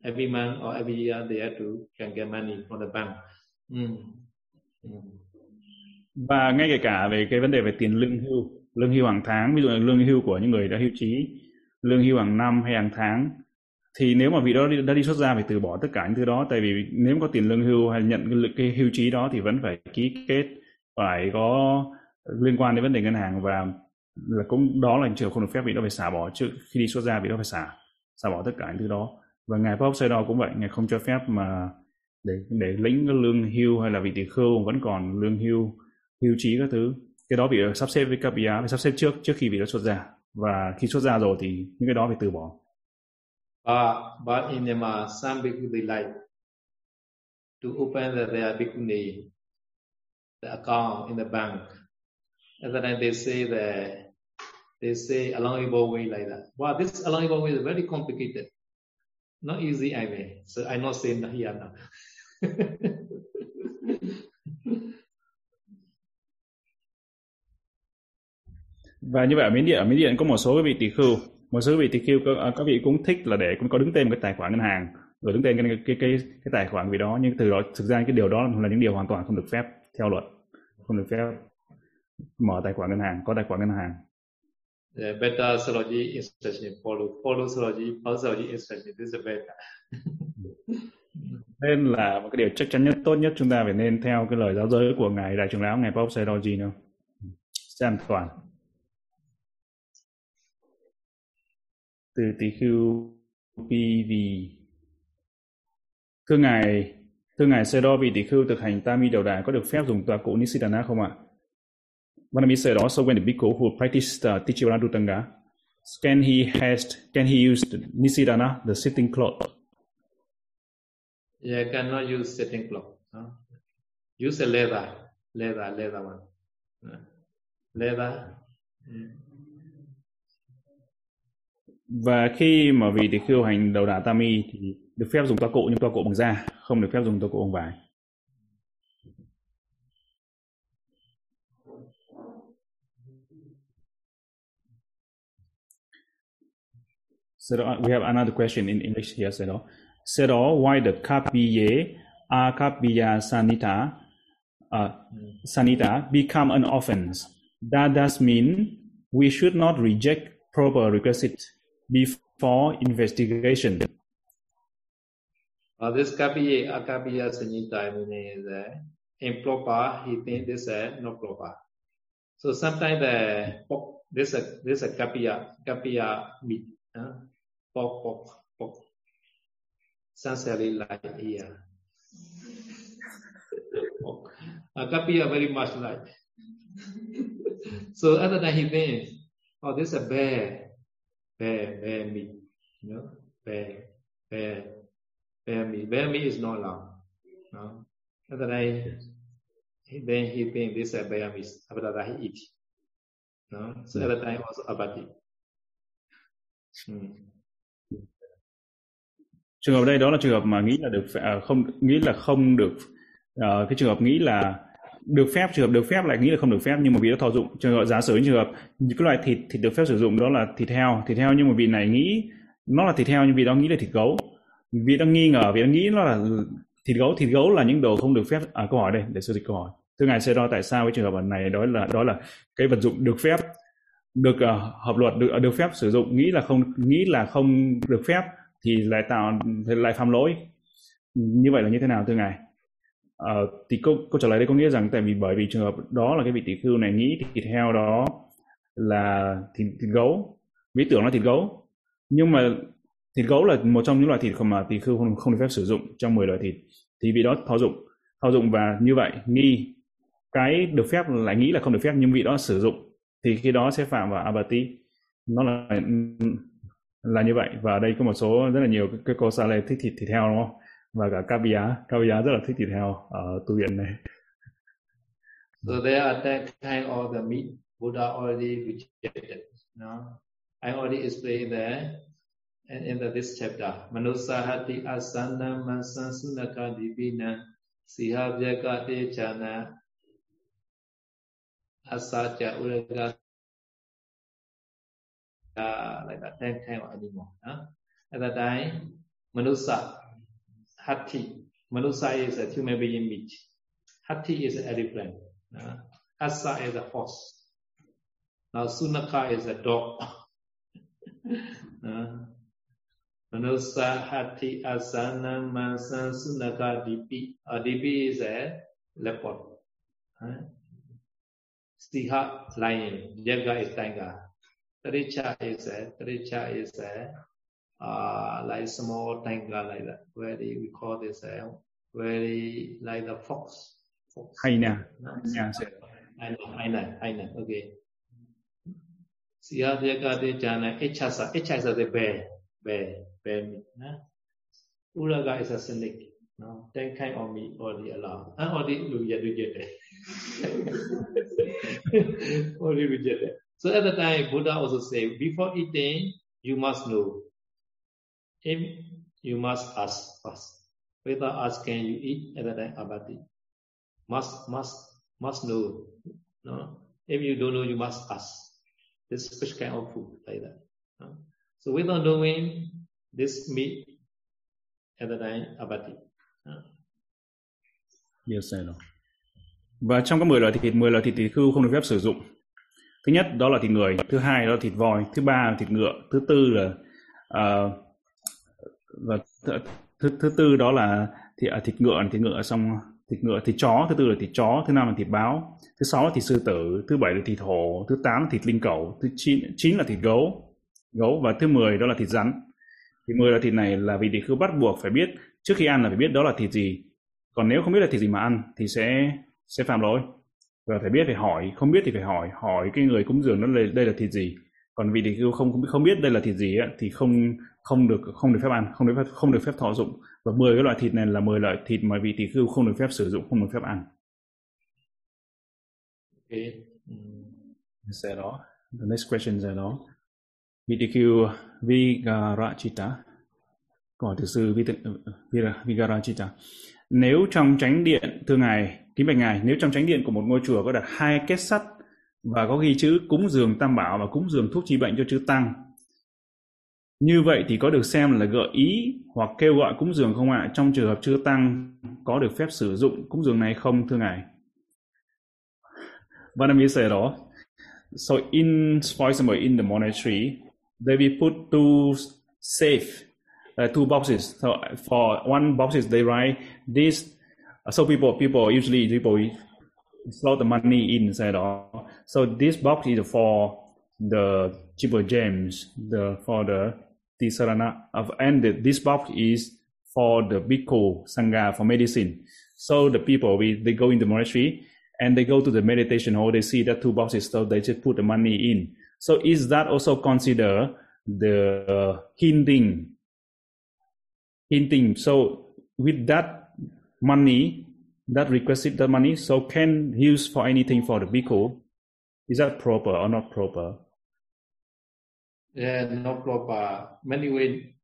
Every month or every year they have to can get money from the bank. Mm và ngay kể cả về cái vấn đề về tiền lương hưu lương hưu hàng tháng ví dụ là lương hưu của những người đã hưu trí lương hưu hàng năm hay hàng tháng thì nếu mà vị đó đã đi xuất gia phải từ bỏ tất cả những thứ đó tại vì nếu có tiền lương hưu hay nhận cái, cái hưu trí đó thì vẫn phải ký kết phải có liên quan đến vấn đề ngân hàng và là cũng đó là trường không được phép vị đó phải xả bỏ trước khi đi xuất gia vị đó phải xả xả bỏ tất cả những thứ đó. Và ngài Pháp đó cũng vậy ngài không cho phép mà để để lĩnh cái lương hưu hay là vị tỷ khưu vẫn còn lương hưu hưu trí các thứ cái đó bị sắp xếp với KPI phải sắp xếp trước trước khi vị đó xuất ra và khi xuất ra rồi thì những cái đó phải từ bỏ Uh, but in Myanmar, some bhikkhu they like to open the, their bhikkhuni, the account in the bank. And then they say the they say allowable way like that. Wow, this allowable way is very complicated. Not easy, I mean. So I not saying here now. và như vậy ở miến điện ở miến điện có một số cái vị tỷ khưu. Một số vị tỷ khưu có, các vị cũng thích là để cũng có đứng tên một cái tài khoản ngân hàng. Rồi đứng tên cái cái cái cái tài khoản vị đó nhưng từ đó thực ra cái điều đó là những điều hoàn toàn không được phép theo luật. Không được phép mở tài khoản ngân hàng có tài khoản ngân hàng. Yeah, better Saroji instruction follow follow follow Saroji instruction this is better nên là một cái điều chắc chắn nhất tốt nhất chúng ta phải nên theo cái lời giáo giới của ngài đại trưởng lão ngài Bob Sayadaw nữa sẽ an toàn từ tỷ khưu PV thưa ngài thưa ngài Sayadaw vị tỷ khưu thực hành Tami đầu đà có được phép dùng tòa cụ Nisidana không ạ? Vanami said so when the bhikkhu who practiced uh, Tichivana Dutanga, can he has can he use the Nisidana, the sitting cloth? Yeah, cannot use sitting clock. No? Use a leather, leather, leather one. No? Leather, và khi mà vị thì khi hành đầu đà tami thì được phép dùng toa cụ nhưng toa cụ bằng da không được phép dùng toa cụ bằng vải So we have another question in English here, Sedo. Sedo, why the kapiye, akapiya sanita, uh, sanita become an offense? That does mean we should not reject proper requisite before investigation. Uh, this kapiye, akapiya sanita meaning uh, improper, he thinks this is uh, not proper. So sometimes the this a this a kapiya, kapiya meat. Uh, pop sincerely like here a copy are very much like. So other than he thinks oh this is a bear. Bear bear meat you know? Bear bear bear meat. Bear meat is not allowed no Other than he, then he thinks this is a bear meat. After that he eat no so at the time also abati hmm trường hợp đây đó là trường hợp mà nghĩ là được à, không nghĩ là không được à, cái trường hợp nghĩ là được phép trường hợp được phép lại nghĩ là không được phép nhưng mà vì nó thọ dụng. Trường hợp giả sử trường hợp những cái loại thịt thịt được phép sử dụng đó là thịt heo thịt heo nhưng mà vị này nghĩ nó là thịt heo nhưng vì đó nghĩ là thịt gấu. Vì đang nghi ngờ vì đang nghĩ nó là thịt gấu thịt gấu là những đồ không được phép à câu hỏi đây để sửa dịch câu hỏi. Thưa ngài sẽ đo tại sao cái trường hợp này đó là đó là cái vật dụng được phép được uh, hợp luật được à, được phép sử dụng nghĩ là không nghĩ là không được phép thì lại tạo lại phạm lỗi. Như vậy là như thế nào thưa ngài? À, thì câu, câu trả lời đây có nghĩa rằng tại vì bởi vì trường hợp đó là cái vị tỷ khưu này nghĩ thịt heo đó là thịt, thịt gấu lý tưởng là thịt gấu. Nhưng mà thịt gấu là một trong những loại thịt mà tỷ khưu không, không được phép sử dụng trong 10 loại thịt. Thì vị đó thọ dụng thọ dụng và như vậy nghi cái được phép lại nghĩ là không được phép nhưng vị đó sử dụng thì khi đó sẽ phạm vào abati nó là là như vậy và ở đây có một số rất là nhiều cái cô sa lê thích thịt thịt heo đúng không và cả Kabiya Kabiya rất là thích thịt heo ở tu viện này So there at that time all the meat Buddha already rejected. No? I already explained that and in the, this chapter. Manusahati asana masan sunaka dipina siha te chana asacha uraga uh, like that, ten kind of animal. Huh? At that time, Manusa, Hati. Manusa is a human being meat. Hati is an elephant. Uh, Asa is a horse. Now Sunaka is a dog. uh, Manusa, Hati, Asana, Masa, Sunaka, Dipi. Uh, ờ, Dipi is a leopard. Uh, Siha, lion. Yaga is tiger. Taricha is a Taricha is a uh, like small tiger like that. Very we call this a very like the fox. fox. Hyena. Hyena. Hyena. Hyena. Hyena. Okay. Siya Vyagade Jana Echasa. Echa is a bear. Bear. Bear meat. Nah? Uraga is a snake. No, that kind of meat already allowed. Uh, already rejected. already rejected. So at the time, Buddha also said, before eating, you must know. If you must ask first. Without asking, you eat at the time abati. Must, must, must know. No? If you don't know, you must ask. This special kind of food, like that. No? So without knowing, this meat at the time abati. No? Yes, I know. Và trong các 10 loại thịt, 10 loại thịt thì khư không được phép sử dụng thứ nhất đó là thịt người thứ hai đó là thịt voi thứ ba là thịt ngựa thứ tư là uh, và th thứ thứ tư đó là thịt, à, thịt ngựa thịt ngựa xong thịt ngựa thịt chó thứ tư là thịt chó thứ năm là thịt báo thứ sáu là thịt sư tử thứ bảy là thịt hổ thứ tám là thịt linh cẩu thứ chín chín là thịt gấu gấu và thứ mười đó là thịt rắn thì mười là thịt này là vì địa khư bắt buộc phải biết trước khi ăn là phải biết đó là thịt gì còn nếu không biết là thịt gì mà ăn thì sẽ sẽ phạm lỗi và phải biết phải hỏi không biết thì phải hỏi hỏi cái người cúng dường nó đây, đây là thịt gì còn vị thì không không biết đây là thịt gì ấy, thì không không được không được phép ăn không được phép không được phép thọ dụng và 10 cái loại thịt này là 10 loại thịt mà vị tỳ khưu không được phép sử dụng không được phép ăn okay. sẽ đó the next question is đó. VTQ Vigarachita. Câu hỏi từ sư Vigarachita. Nếu trong tránh điện, thưa Ngài, kính bạch Ngài, nếu trong tránh điện của một ngôi chùa có đặt hai kết sắt và có ghi chữ cúng dường tam bảo và cúng dường thuốc trị bệnh cho chư tăng, như vậy thì có được xem là gợi ý hoặc kêu gọi cúng dường không ạ? Trong trường hợp chư tăng có được phép sử dụng cúng dường này không thưa Ngài? Vâng, Vietnamese đó. So in, for example, in the monastery, they will put two safe uh, two boxes. So for one boxes they write this. So people people usually people slot the money inside. All. So this box is for the cheaper gems, the for the tisarana of, and the, this box is for the bhikkhu sangha for medicine. So the people we they go in the monastery and they go to the meditation hall. They see that two boxes, so they just put the money in. So is that also consider the uh, hinting hinting. So with that money, that requested the money, so can use for anything for the bhikkhu. Is that proper or not proper? Yeah, not proper. Many way,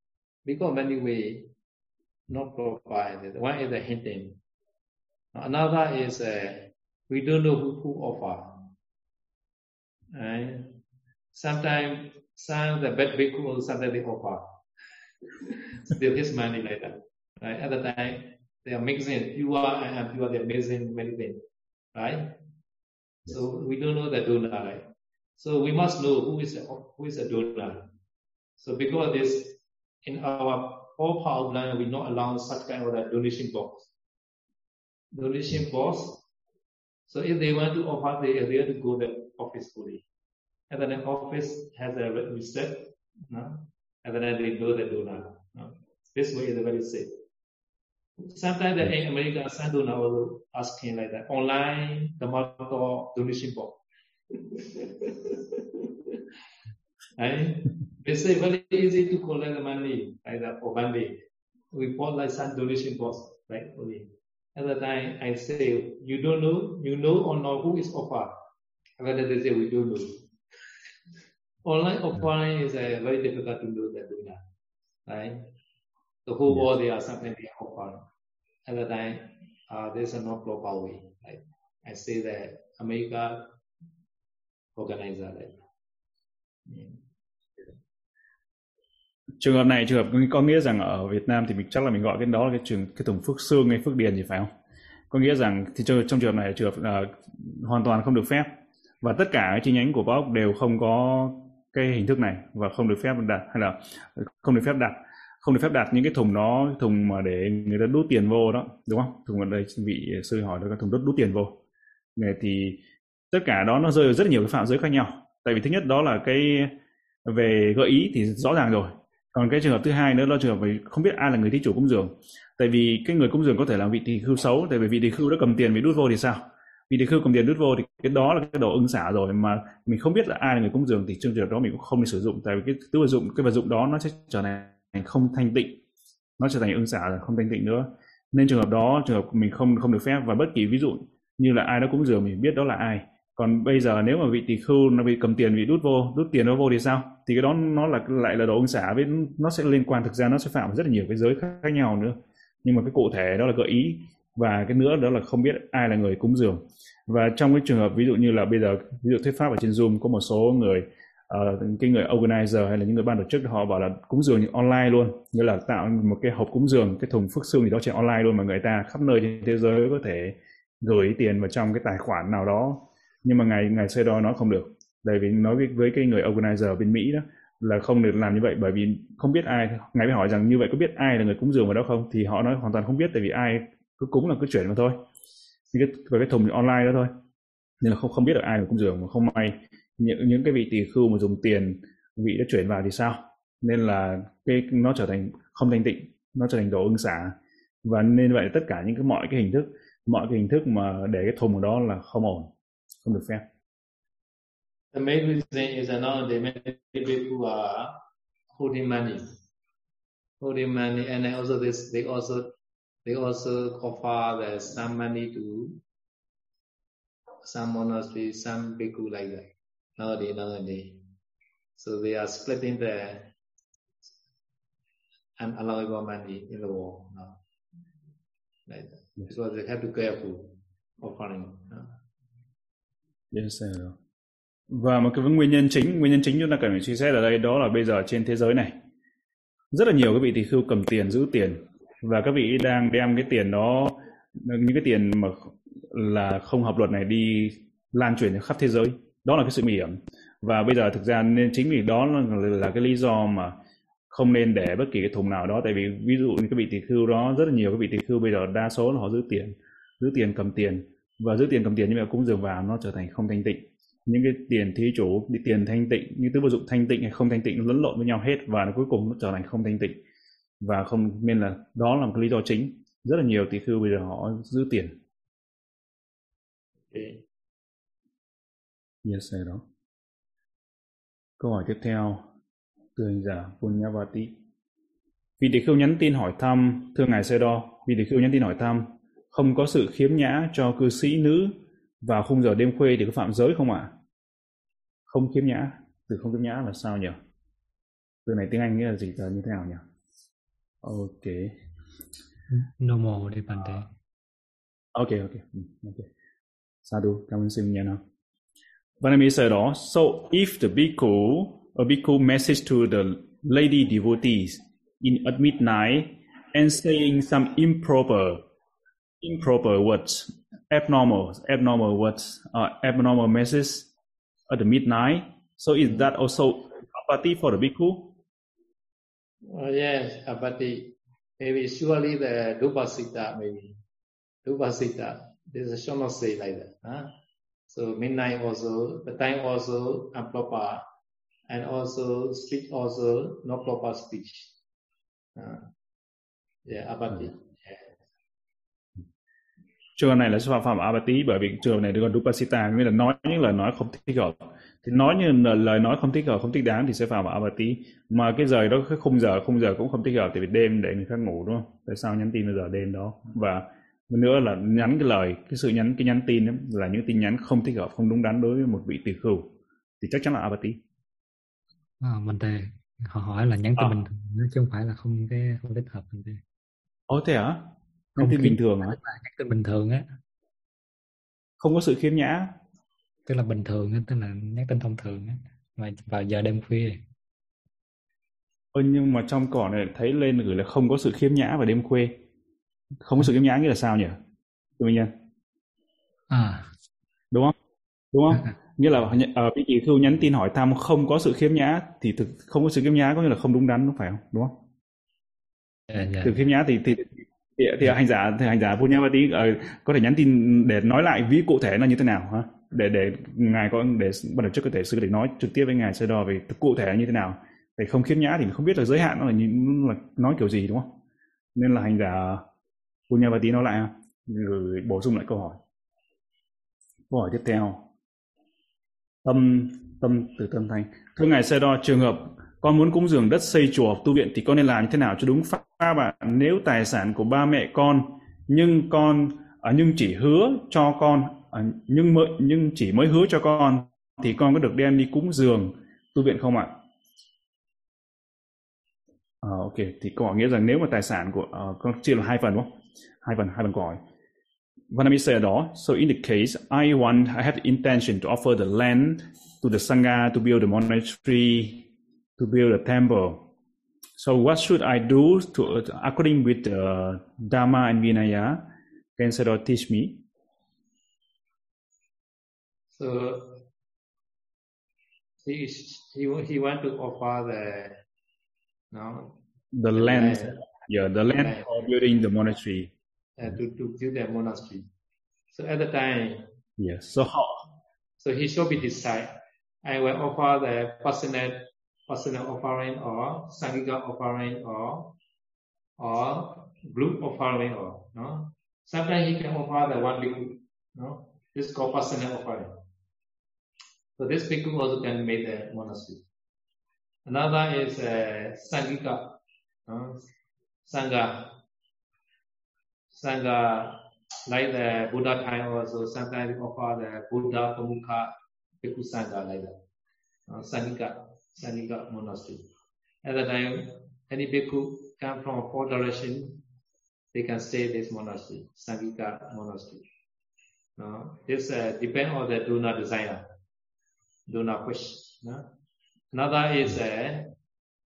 because many way, not proper. One is the hinting. Another is uh, we don't know who, who offer. Right? Sometimes some the bad bhikkhu, sometimes they offer. Still his money like that. Right? At the time, they are mixing pure and impure, they're mixing many things. Right? So we don't know the donor, right? So we must know who is a, who is a donor. So because this, in our all power plan, we not allow such kind of a donation box. Donation box. So if they want to offer, they, they have to go to the office fully. And then the office has a reset. No? Then they know the donor. No? This way is very safe. Sometimes the in America, some donor will asking like that online the model donation box. right? They say very easy to collect the money like that for one day. We bought like some donation box, right? Only. At the time, I say, you don't know, you know or not who is offer. And then they say, we don't know. Online, offline is uh, very difficult to do that, doing that, right? The whole world, they are something they are offline. At the time, uh, there's a not proper way. Right? I say that America organize that. Yeah. trường hợp này trường hợp có nghĩa rằng ở Việt Nam thì mình chắc là mình gọi cái đó là cái trường cái thùng phước xương hay phước điền gì phải không? Có nghĩa rằng thì trong, trong trường hợp này trường hợp uh, hoàn toàn không được phép và tất cả chi nhánh của Bob đều không có cái hình thức này và không được phép đặt, hay là không được phép đặt. Không được phép đặt những cái thùng đó, thùng mà để người ta đút tiền vô đó, đúng không? Thùng ở đây vị sư hỏi là cái thùng đút đút tiền vô. Thì tất cả đó nó rơi vào rất nhiều cái phạm giới khác nhau. Tại vì thứ nhất đó là cái về gợi ý thì rõ ràng rồi. Còn cái trường hợp thứ hai nữa là trường hợp về không biết ai là người thí chủ cúng dường. Tại vì cái người cúng dường có thể là vị tỳ khưu xấu, tại vì vị tỳ khưu đã cầm tiền bị đút vô thì sao? Vì thì khi cầm tiền đút vô thì cái đó là cái đồ ưng xả rồi mà mình không biết là ai là người cúng dường thì trường trường đó mình cũng không nên sử dụng tại vì cái thứ vật dụng cái vật dụng đó nó sẽ trở thành không thanh tịnh nó trở thành ưng xả rồi không thanh tịnh nữa. Nên trường hợp đó trường hợp mình không không được phép và bất kỳ ví dụ như là ai đó cúng dường mình biết đó là ai. Còn bây giờ nếu mà vị tỳ khưu nó bị cầm tiền bị đút vô đút tiền nó vô thì sao? Thì cái đó nó là lại là đồ ưng xả với nó sẽ liên quan thực ra nó sẽ phạm rất là nhiều cái giới khác, khác nhau nữa. Nhưng mà cái cụ thể đó là gợi ý và cái nữa đó là không biết ai là người cúng dường. Và trong cái trường hợp ví dụ như là bây giờ ví dụ thuyết pháp ở trên zoom có một số người uh, cái người organizer hay là những người ban tổ chức họ bảo là cúng dường online luôn như là tạo một cái hộp cúng dường cái thùng phước xương gì đó trên online luôn mà người ta khắp nơi trên thế giới có thể gửi tiền vào trong cái tài khoản nào đó. Nhưng mà ngày ngày sau đó nó không được. Tại vì nói với, với cái người organizer bên Mỹ đó là không được làm như vậy bởi vì không biết ai ngài mới hỏi rằng như vậy có biết ai là người cúng dường vào đó không? Thì họ nói hoàn toàn không biết tại vì ai cứ cúng là cứ chuyển vào thôi. Cái về cái thùng online đó thôi. Nên là không không biết được ai là cúng dường mà không may những những cái vị tỳ khưu mà dùng tiền vị đã chuyển vào thì sao? Nên là cái nó trở thành không thanh tịnh nó trở thành đồ ưng xả. Và nên vậy tất cả những cái mọi cái hình thức mọi cái hình thức mà để cái thùng ở đó là không ổn không được phép. The main reason is that now the many people who are holding money, holding money, and also this they also They also offer the some money to some monastery, some bhikkhu like that. nowadays, nowadays. So they are splitting the unallowable money in the world now. Like that. Yes. So they have to be careful offering. No? Yes, sir. Và một cái nguyên nhân chính, nguyên nhân chính chúng ta cần phải suy xét ở đây đó là bây giờ trên thế giới này rất là nhiều các vị tỳ khưu cầm tiền giữ tiền và các vị đang đem cái tiền đó những cái tiền mà là không hợp luật này đi lan truyền khắp thế giới. Đó là cái sự nguy hiểm. Và bây giờ thực ra nên chính vì đó là, là cái lý do mà không nên để bất kỳ cái thùng nào đó. Tại vì ví dụ như các vị tỷ khưu đó rất là nhiều các vị tỷ khưu bây giờ đa số là họ giữ tiền giữ tiền cầm tiền. Và giữ tiền cầm tiền như vậy cũng dường vào nó trở thành không thanh tịnh. Những cái tiền thí chủ tiền thanh tịnh những thứ vật dụng thanh tịnh hay không thanh tịnh nó lẫn lộn với nhau hết và nó cuối cùng nó trở thành không thanh tịnh và không nên là đó là một cái lý do chính rất là nhiều tỷ khưu bây giờ họ giữ tiền okay. yes sir đó câu hỏi tiếp theo từ hành giả Punyavati vị tỷ khưu nhắn tin hỏi thăm thưa ngài Sê Đo vị tỷ khưu nhắn tin hỏi thăm không có sự khiếm nhã cho cư sĩ nữ vào khung giờ đêm khuya thì có phạm giới không ạ? Không khiếm nhã, từ không khiếm nhã là sao nhỉ? Từ này tiếng Anh nghĩa là gì là như thế nào nhỉ? Ok. Normal đi bạn thế. Ok, ok, ừ, ok. Sadhu, cảm ơn sư nha nào. Vanami said đó, so if the bhikkhu, a bhikkhu message to the lady devotees in at midnight and saying some improper, improper words abnormal, abnormal words, uh, abnormal messages at the midnight. So is that also apathy for the bhikkhu? Oh, yes, apathy. Maybe surely the Dupasita, maybe. Dupasita. This is not say like that. Huh? So midnight also, the time also improper, and also speech also not proper speech. Uh, yeah, apathy. trường này là phạm phạm abati bởi vì trường này được gọi dupasita nghĩa là nói những lời nói không thích hợp thì nói như lời nói không thích hợp không thích đáng thì sẽ phạm vào abati mà cái giờ đó cái khung giờ khung giờ cũng không thích hợp thì vì đêm để người khác ngủ đúng không? Tại sao nhắn tin bây giờ đêm đó? Và nữa là nhắn cái lời cái sự nhắn cái nhắn tin ấy, là những tin nhắn không thích hợp không đúng đắn đối với một vị tỳ khưu. Thì chắc chắn là abati à, mình thì họ hỏi là nhắn tin à. bình thường chứ không phải là không cái không thích hợp mình thì. Ồ thế hả? nhắn tin bình thường hả? nhắn tin bình thường á. Không có sự khiếm nhã tức là bình thường á tức là nhắn tin thông thường mà vào giờ đêm khuya. Ơ nhưng mà trong cỏ này thấy lên gửi là không có sự khiếm nhã vào đêm khuya. Không có sự khiếm nhã nghĩa là sao nhỉ? Tự nhiên à. Đúng không? Đúng không? Nghĩa là ở cái kỳ khưu nhắn tin hỏi thăm không có sự khiếm nhã thì thực không có sự khiếm nhã có nghĩa là không đúng đắn đúng phải không? Đúng không? Yeah, yeah. từ khiếm nhã thì thì thì, thì hành giả thì hành giả Punyavati uh, có thể nhắn tin để nói lại ví cụ thể là như thế nào hả để để ngài có để ban đầu trước có thể sư để nói trực tiếp với ngài sơ đo về cụ thể như thế nào. Để không khiếm nhã thì không biết là giới hạn nó là, nó là nói kiểu gì đúng không? Nên là hành giả Punyavati nói lại rồi bổ sung lại câu hỏi. Câu hỏi tiếp theo. Tâm tâm từ tâm thanh. Thưa ngài sơ đo trường hợp con muốn cúng dường đất xây chùa tu viện thì con nên làm như thế nào cho đúng pháp bạn nếu tài sản của ba mẹ con nhưng con à, nhưng chỉ hứa cho con À, nhưng mới nhưng chỉ mới hứa cho con thì con có được đem đi cúng dường tu viện không ạ? À, ok thì câu hỏi nghĩa rằng nếu mà tài sản của uh, con chia là hai phần đúng không? Hai phần hai phần câu hỏi. Vanami said đó, so in the case I want I have the intention to offer the land to the sangha to build a monastery to build a temple. So what should I do to according with the Dharma and Vinaya? Can Sarah teach me? So he is, he he want to offer the no the land, land yeah the land, land for building the monastery uh, to to build the monastery. So at the time yes so how so he should be decide I will offer the personal personal offering or Sangika offering or or group offering or no. Sometimes he can offer the one bhikkhu, no. This is called personal offering. So this bhikkhu also can make the monastery. Another is uh, Sangika, no? Sangha. Sangha, like the Buddha time also, sometimes offer the Buddha Pamukha Bhikkhu Sangha like that. uh, Sangika, Sangika monastery. At that time, any bhikkhu come from four direction, they can stay this monastery, Sangika monastery. Uh, this uh, depend on the donor do not wish. No? Another is a,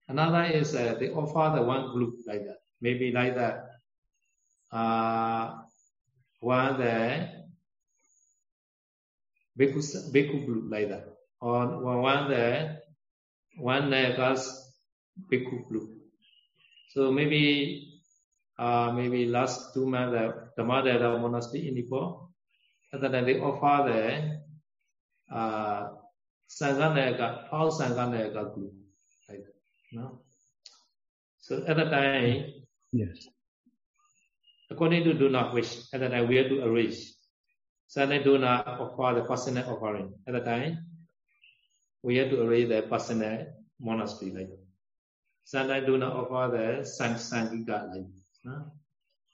another is a, they offer the one group like that, maybe like that. Uh, one the bhikkhu, bhikkhu group like that, or one the one Nayaka's class bhikkhu group. So maybe uh, maybe last two months the Dhammadeva monastery in Nepal, and then they offer the uh, Sanganayaka, all Sanganayaka group. Like that, no? So at the time, Yes. according to do not wish, at the time we have to arrange. Sunday do not offer the personal offering. At the time, we have to arrange the personal monastery like that. Do not offer the sang sangika like. No?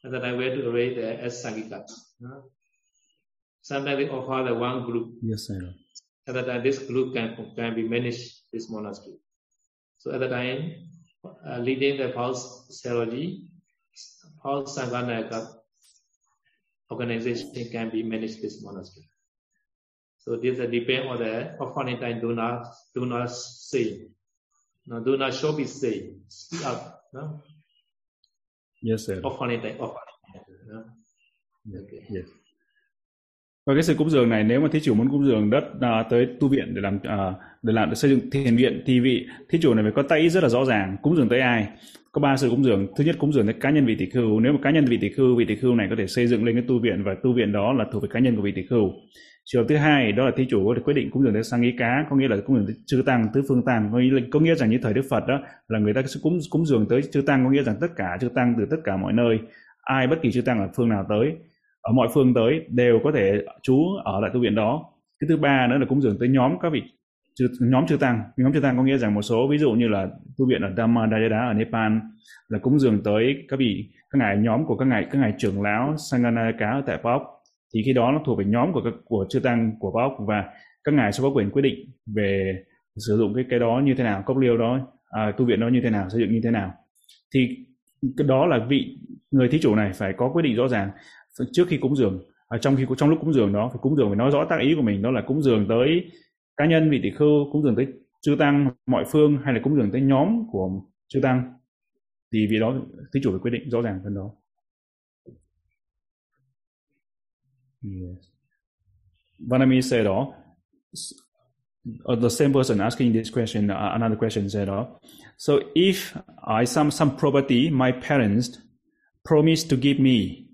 At the time we have to arrange the as sangika. No? Sometimes they offer the one group Yes, sir. At that time this group can can be managed this monastery so at the time uh, leading the pulse ceremony pulse sanganaka organization can be managed this monastery so this uh, depend on the offering time do not do not say no do not show be say speak up no Yes, sir. offering time offering time, no? okay. Yes. Và cái sự cúng dường này nếu mà thí chủ muốn cúng dường đất à, tới tu viện để làm à, để làm để xây dựng thiền viện thì vị thí chủ này phải có tay ý rất là rõ ràng cúng dường tới ai? Có ba sự cúng dường. Thứ nhất cúng dường tới cá nhân vị tỷ khưu. Nếu mà cá nhân vị tỷ khưu vị tỷ khưu này có thể xây dựng lên cái tu viện và tu viện đó là thuộc về cá nhân của vị tỷ khưu. Trường thứ hai đó là thí chủ có thể quyết định cúng dường tới sang ý cá có nghĩa là cúng dường tới chư tăng tứ phương tăng. Có nghĩa, là, có nghĩa rằng như thời đức phật đó là người ta sẽ cúng cúng dường tới chư tăng có nghĩa rằng tất cả chư tăng từ tất cả mọi nơi ai bất kỳ chư tăng ở phương nào tới ở mọi phương tới đều có thể trú ở lại tu viện đó. Cái thứ ba nữa là cúng dường tới nhóm các vị chư, nhóm chư tăng. Nhóm chư tăng có nghĩa rằng một số ví dụ như là tu viện ở Dhammadayada ở Nepal là cúng dường tới các vị các ngài nhóm của các ngài các ngài trưởng lão Sanganayaka ở tại Pop. Thì khi đó nó thuộc về nhóm của các của chư tăng của Pop và các ngài sẽ có quyền quyết định về sử dụng cái cái đó như thế nào cốc liêu đó à, tu viện đó như thế nào xây dựng như thế nào. Thì cái đó là vị người thí chủ này phải có quyết định rõ ràng trước khi cúng dường à, trong khi trong lúc cúng dường đó phải cúng dường phải nói rõ tác ý của mình đó là cúng dường tới cá nhân vị tỷ khưu cúng dường tới chư tăng mọi phương hay là cúng dường tới nhóm của chư tăng. Thì vì đó thí chủ phải quyết định rõ ràng phần đó. Yes. Vanami said đó. Uh, the same person asking this question uh, another question said uh, so if I some some property my parents promised to give me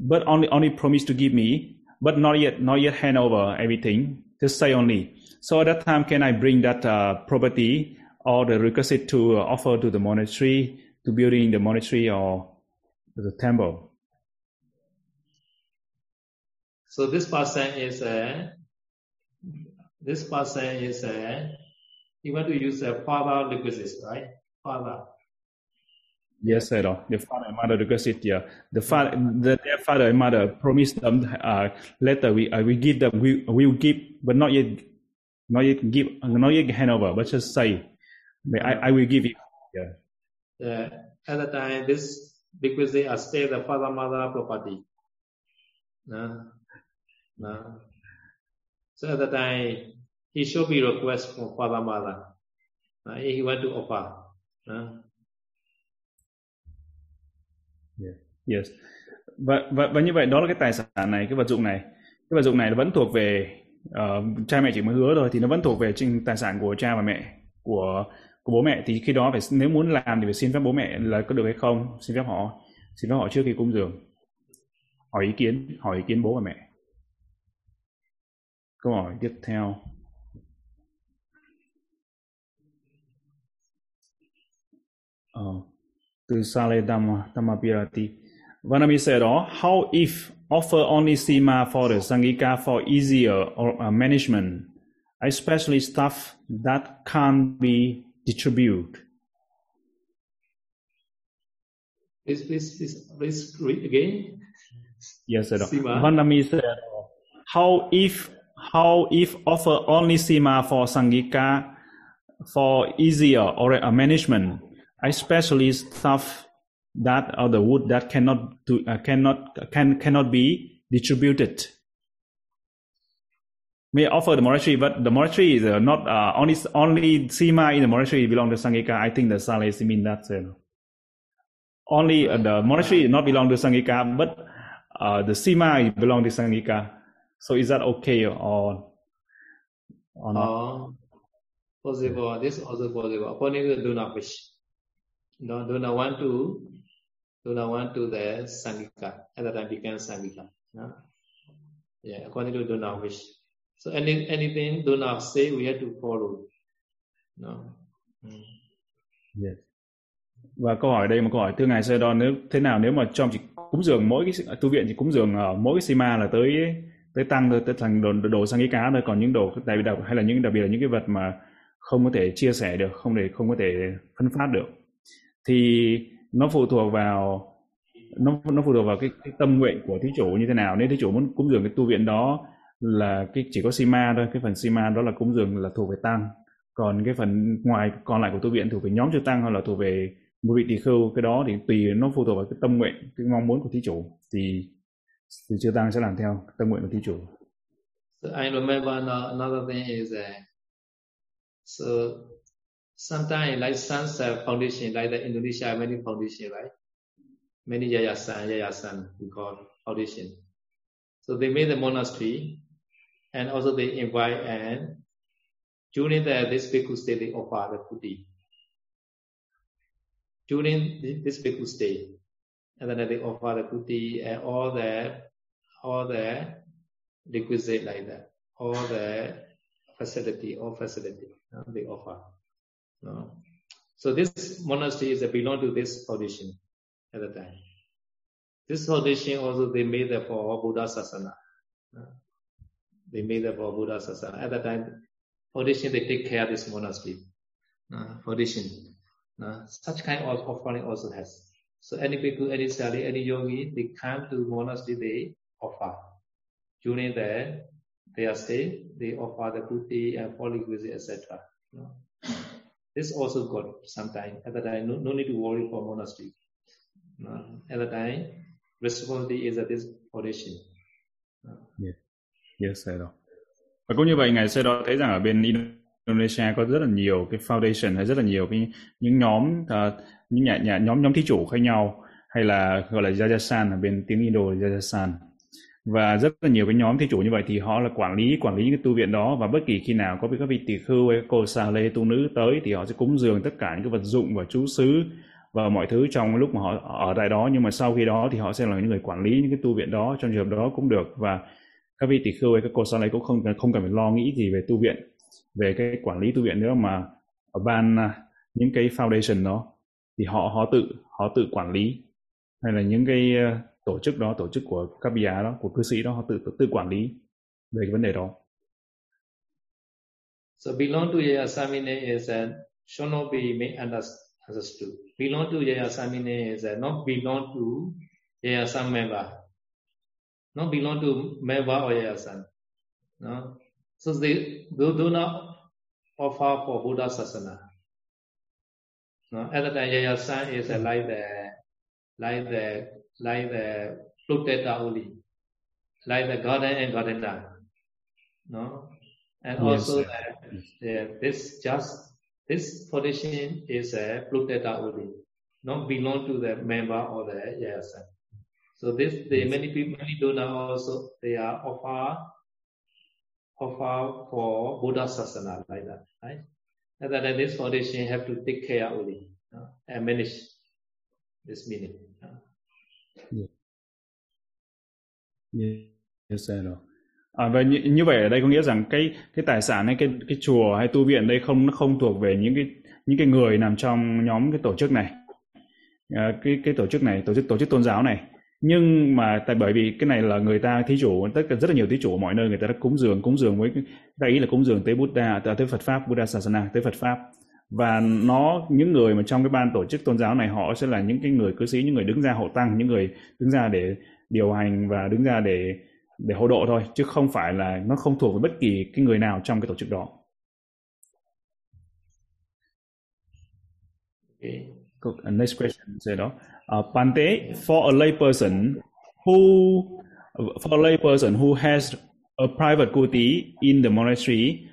but only only promise to give me, but not yet not yet hand over everything. Just say only. So at that time, can I bring that uh, property or the requisite to uh, offer to the monastery to building the monastery or the temple? So this person is a this person is a he want to use a father requisite, right? Father. Yes, sir. The father and mother requested, yeah. The father, the, their father and mother promised them uh, later we uh, we give them we will give, but not yet, not yet give, not yet hand over, but just say, I I will give you. Yeah. Uh, at the time, this because they are still the father mother property. No, no. So at the time, he should be request from father mother. Uh, he want to offer. No? Yes. Và, và và như vậy đó là cái tài sản này, cái vật dụng này. Cái vật dụng này nó vẫn thuộc về uh, cha mẹ chỉ mới hứa thôi thì nó vẫn thuộc về trên tài sản của cha và mẹ của của bố mẹ thì khi đó phải nếu muốn làm thì phải xin phép bố mẹ là có được hay không, xin phép họ, xin phép họ trước khi cúng dường. Hỏi ý kiến, hỏi ý kiến bố và mẹ. Câu hỏi tiếp theo. Uh, từ Sale Dhamma, Dhammapirati. Vanami said, oh, how if offer only Sima for the Sangika for easier or, uh, management, especially stuff that can't be distributed? Please, please, please, please read again. Yes, sir. Vanami said, how if how if offer only sima for sangika for easier or a management, especially stuff that or the wood that cannot do uh, cannot can cannot be distributed. May offer the monastery, but the monastery is uh, not uh, only only sima in the monastery belong to sangika. I think the Sales mean that. Uh, only uh, the monastery not belong to sangika, but uh, the sima belong to sangika. So is that okay or or not? Possible. This also possible. According not wish. No, do not want to do not want to the sangika. At that time became sangika. No? Yeah, according to do not wish. So any anything do not say we have to follow. No. Mm. Yes. Và câu hỏi đây một câu hỏi thưa ngài Sơ nếu thế nào nếu mà trong chỉ cúng dường mỗi cái tu viện chỉ cúng dường ở mỗi cái sima là tới tới tăng thôi tới thành đồ, đồ sang cái cá thôi còn những đồ đặc biệt hay là những đặc biệt là những cái vật mà không có thể chia sẻ được không để không có thể phân phát được thì nó phụ thuộc vào nó nó phụ thuộc vào cái, cái tâm nguyện của thí chủ như thế nào. Nếu thí chủ muốn cúng dường cái tu viện đó là cái chỉ có sima thôi cái phần sima đó là cúng dường là thuộc về tăng. Còn cái phần ngoài còn lại của tu viện thuộc về nhóm chư tăng hoặc là thuộc về một vị tỳ khưu cái đó thì tùy nó phụ thuộc vào cái tâm nguyện cái mong muốn của thí chủ. Thì thì chư tăng sẽ làm theo tâm nguyện của thí chủ. So I remember another thing is uh, so sometimes like Sunset Foundation like the Indonesia many foundation right? Many yayasan yayasan we call foundation. So they made the monastery and also they invite and during the this bhikkhu stay they offer the kuti during this bhikkhu stay and then they offer the kuti and all the all the requisite like that all the facility all facility uh, they offer? Uh, so this monastery is a belong to this foundation at the time. This foundation also they made it for buddha sasana. Uh, they made it for buddha sasana. At the time foundation they take care of this monastery. Uh, foundation. Uh, such kind of offering also has. So any people, any sali, any yogi, they come to monastery, they offer. During their their stay, they offer the kuti and holy visit, etc. This also got some time. At the time, no, no need to worry for monastery. Uh, At the time, responsibility is at this foundation. No. Yes, yes, sir. Và cũng như vậy, Ngài sẽ đó thấy rằng ở bên Indonesia có rất là nhiều cái foundation hay rất là nhiều cái những nhóm uh, những nhà, nhà nhóm nhóm thí chủ khác nhau hay là gọi là Jajasan ở bên tiếng Indo là Jajasan và rất là nhiều cái nhóm thi chủ như vậy thì họ là quản lý quản lý những cái tu viện đó. Và bất kỳ khi nào có các vị tỳ khưu hay cô sa lê tu nữ tới thì họ sẽ cúng dường tất cả những cái vật dụng và chú xứ và mọi thứ trong lúc mà họ ở tại đó. Nhưng mà sau khi đó thì họ sẽ là những người quản lý những cái tu viện đó, trong trường hợp đó cũng được. Và các vị tỳ khưu hay các cô sa lê cũng không không cần phải lo nghĩ gì về tu viện, về cái quản lý tu viện nữa. Mà ở ban à, những cái foundation đó thì họ họ tự họ tự quản lý. Hay là những cái à, tổ chức đó tổ chức của các bia đó của cư sĩ đó họ tự tự, tự quản lý về cái vấn đề đó So belong to Yayasamine is a should not be made understood. Belong to Yayasamine is a not belong to Yayasam member. Not belong to member or Yayasan. No? So they do, do not offer for Buddha Sasana. No, at the time, Yaya Sam is like the like the like the Pluteta only, like the garden and gardener. No, and yes, also the, the, this just this position is a uh, Pluteta only, not belong to the member or the San. So this the yes. many people many donors also they are offer offer for Buddha Sasana like that, right? And then this foundation have to take care only uh, and manage this meaning. Yes, I know. À, và như, như vậy ở đây có nghĩa rằng cái cái tài sản hay cái cái chùa hay tu viện đây không nó không thuộc về những cái những cái người nằm trong nhóm cái tổ chức này. À, cái cái tổ chức này tổ chức tổ chức tôn giáo này. Nhưng mà tại bởi vì cái này là người ta thí chủ tất cả rất là nhiều thí chủ ở mọi nơi người ta đã cúng dường cúng dường với đại ý là cúng dường tới Buddha à, tới Phật pháp Buddha Sasana tới Phật pháp. Và nó những người mà trong cái ban tổ chức tôn giáo này họ sẽ là những cái người cư sĩ những người đứng ra hộ tăng những người đứng ra để điều hành và đứng ra để để hộ độ thôi chứ không phải là nó không thuộc về bất kỳ cái người nào trong cái tổ chức đó. Okay. Next question said đó. Uh, Pante for a lay person who for a lay person who has a private kuti in the monastery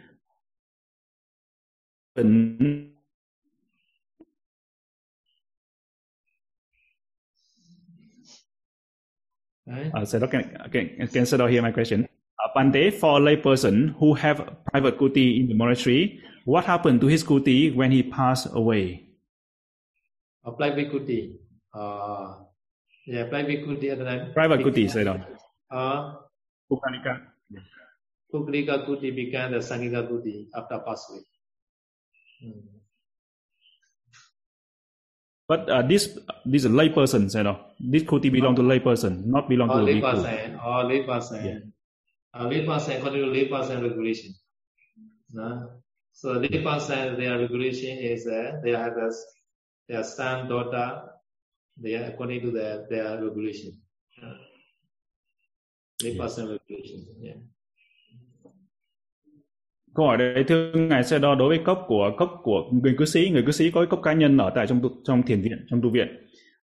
Uh, so can, can, can Sador hear my question? Uh, Pante, for a lay person who have private kuti in the monastery, what happened to his kuti when he passed away? A private kuti. Uh, yeah, private kuti at the time. Private kuti, Sador. Uh, Pukalika. Pukalika kuti became the Sangika kuti after pass away. But uh, this this lay person, you know, this kuti belong to lay person, not belong oh, to lay bhikkhu. person. Oh, lay person. Yeah. Uh, lay person according to lay person regulation. No? So lay person, their regulation is uh, they have a, their son, daughter, they are according to their, their regulation. Uh, lay Yeah. person regulation. Yeah. Câu hỏi đấy thưa ngài sẽ đo đối với cốc của cốc của người cư sĩ, người cư sĩ có cốc cá nhân ở tại trong tu, trong thiền viện, trong tu viện.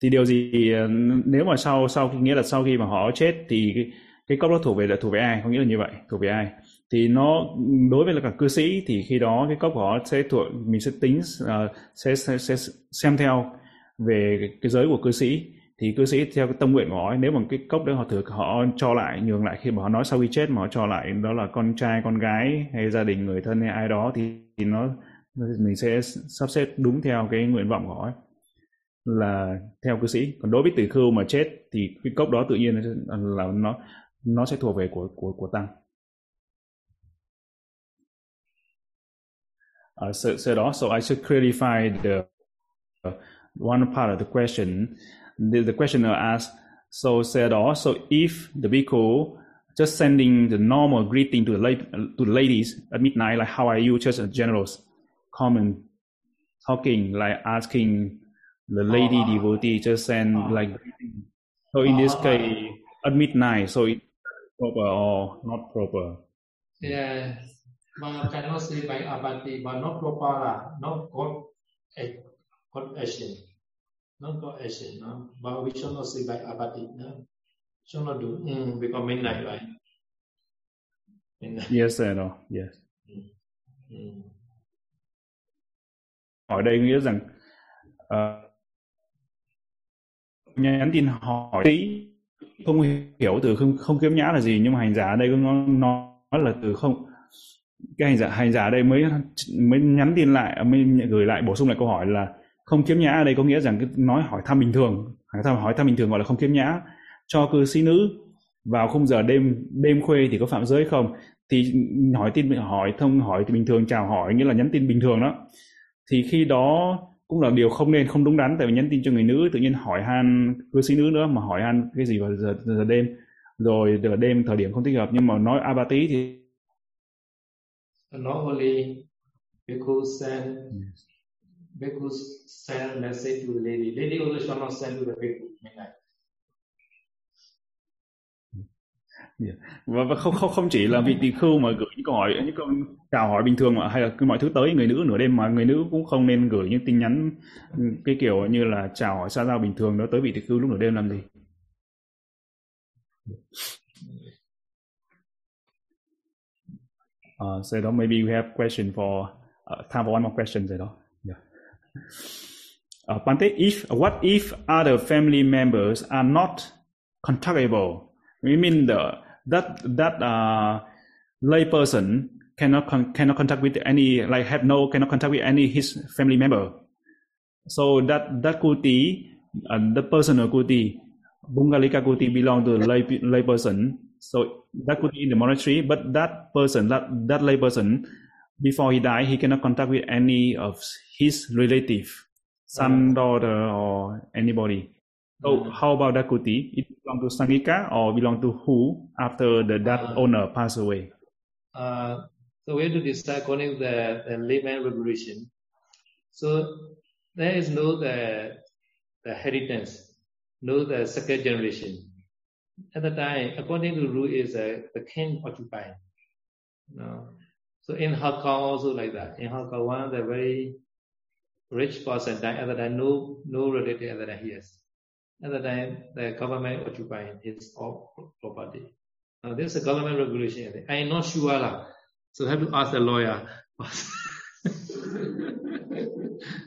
Thì điều gì ờ, nếu mà sau sau khi nghĩa là sau khi mà họ chết thì cái, cái cốc đó thuộc về là thuộc về ai? Có nghĩa là như vậy, thuộc về ai? Thì nó đối với là cả cư sĩ thì khi đó cái cốc của họ sẽ thuộc mình sẽ tính uh, sẽ, sẽ sẽ xem theo về cái, cái giới của cư sĩ thì cư sĩ theo cái tâm nguyện của họ ấy, nếu mà cái cốc đấy họ thừa họ cho lại nhường lại khi mà họ nói sau khi chết mà họ cho lại đó là con trai con gái hay gia đình người thân hay ai đó thì, thì nó mình sẽ sắp xếp đúng theo cái nguyện vọng của họ ấy. là theo cư sĩ còn đối với tử khưu mà chết thì cái cốc đó tự nhiên là là nó nó sẽ thuộc về của của của tăng Uh, so, so also I should clarify the uh, one part of the question. The, the questioner asked, so said also if the bhikkhu just sending the normal greeting to the late, to the ladies at midnight, like how are you, just a generals, common talking, like asking the lady Uh-huh. devotee just send Uh-huh. like greeting. So in this Uh-huh. case, at midnight, so it proper or not proper. Yeah, but I cannot say by abati, but not proper, not God, ac- God action, God action, no. But we should not say by abati, no. Should not do, mm, because midnight, right? Midnight. Yes or no? Yes. Mm. Ở đây nghĩa rằng ờ, nhắn tin hỏi tí không hiểu từ không không kiếm nhã là gì nhưng mà hành giả ở đây nó nói là từ không cái hành giả hành giả ở đây mới mới nhắn tin lại mới gửi lại bổ sung lại câu hỏi là không kiếm nhã ở đây có nghĩa rằng cái nói hỏi thăm bình thường hỏi thăm hỏi thăm bình thường gọi là không kiếm nhã. Cho cư sĩ nữ vào khung giờ đêm đêm khuya thì có phạm giới không? Thì hỏi tin hỏi thông hỏi thì bình thường chào hỏi nghĩa là nhắn tin bình thường đó. Thì khi đó cũng là điều không nên không đúng đắn tại vì nhắn tin cho người nữ tự nhiên hỏi han cư sĩ nữ nữa mà hỏi han cái gì vào giờ, giờ đêm. Rồi giờ đêm thời điểm không thích hợp nhưng mà nói abati thì Normally, bhikkhu send, bhikkhu send message to the lady. Lady also shall not send to the bhikkhu midnight. Dạ. và, và không không không chỉ là vị tỳ khưu mà gửi những câu hỏi những câu chào hỏi bình thường mà hay là cứ mọi thứ tới người nữ nửa đêm mà người nữ cũng không nên gửi những tin nhắn cái kiểu như là chào hỏi xa giao bình thường đó tới vị tỳ khưu lúc nửa đêm làm gì ờ, Uh, so đó maybe we have question for uh, time for one more question rồi đó. Uh, Bante, if what if other family members are not contactable? We mean the that that uh, lay person cannot con- cannot contact with any like have no cannot contact with any his family member. So that that kuti, uh, the personal kuti, Bungalika kuti belong to lay lay person. So that could be in the monastery, but that person, that that lay person, before he died, he cannot contact with any of his relative, son, daughter, or anybody. So how about that kuti? It belong to Sangika or belong to who after the that Uh, owner passed away? Uh, so we have to decide according to the, the layman regulation. So there is no the the inheritance, no the second generation. at the time, according to rule, is uh, the king occupying. No. So in Kong also like that. In Kong, one of the very rich person died at the time, no no relative at the time he has. At the time, the government occupying his all property. Now this is a government regulation. I am not sure lah. So I have to ask the lawyer.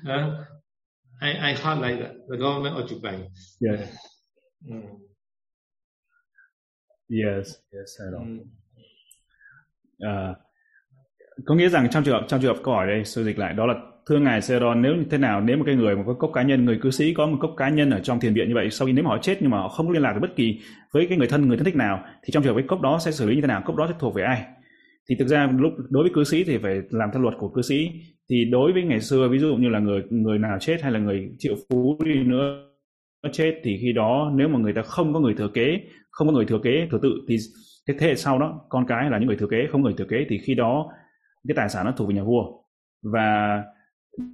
uh, I I heard like that. The government occupying. Yeah. Mm. Yes, yes, I know. Mm. Uh, có nghĩa rằng trong trường hợp trong trường hợp câu hỏi đây tôi dịch lại, đó là, thưa ngài Seron, nếu như thế nào, nếu một cái người mà có cốc cá nhân, người cư sĩ có một cốc cá nhân ở trong thiền viện như vậy, sau khi nếu mà họ chết nhưng mà họ không có liên lạc được bất kỳ với cái người thân người thân thích nào, thì trong trường hợp cái cốc đó sẽ xử lý như thế nào, cốc đó sẽ thuộc về ai? Thì thực ra lúc, đối với cư sĩ thì phải làm theo luật của cư sĩ. Thì đối với ngày xưa, ví dụ như là người người nào chết hay là người triệu phú đi nữa chết, thì khi đó nếu mà người ta không có người thừa kế, không có người thừa kế, thừa tự, thì cái thế hệ sau đó, con cái là những người thừa kế, không người thừa kế, thì khi đó cái tài sản nó thuộc về nhà vua và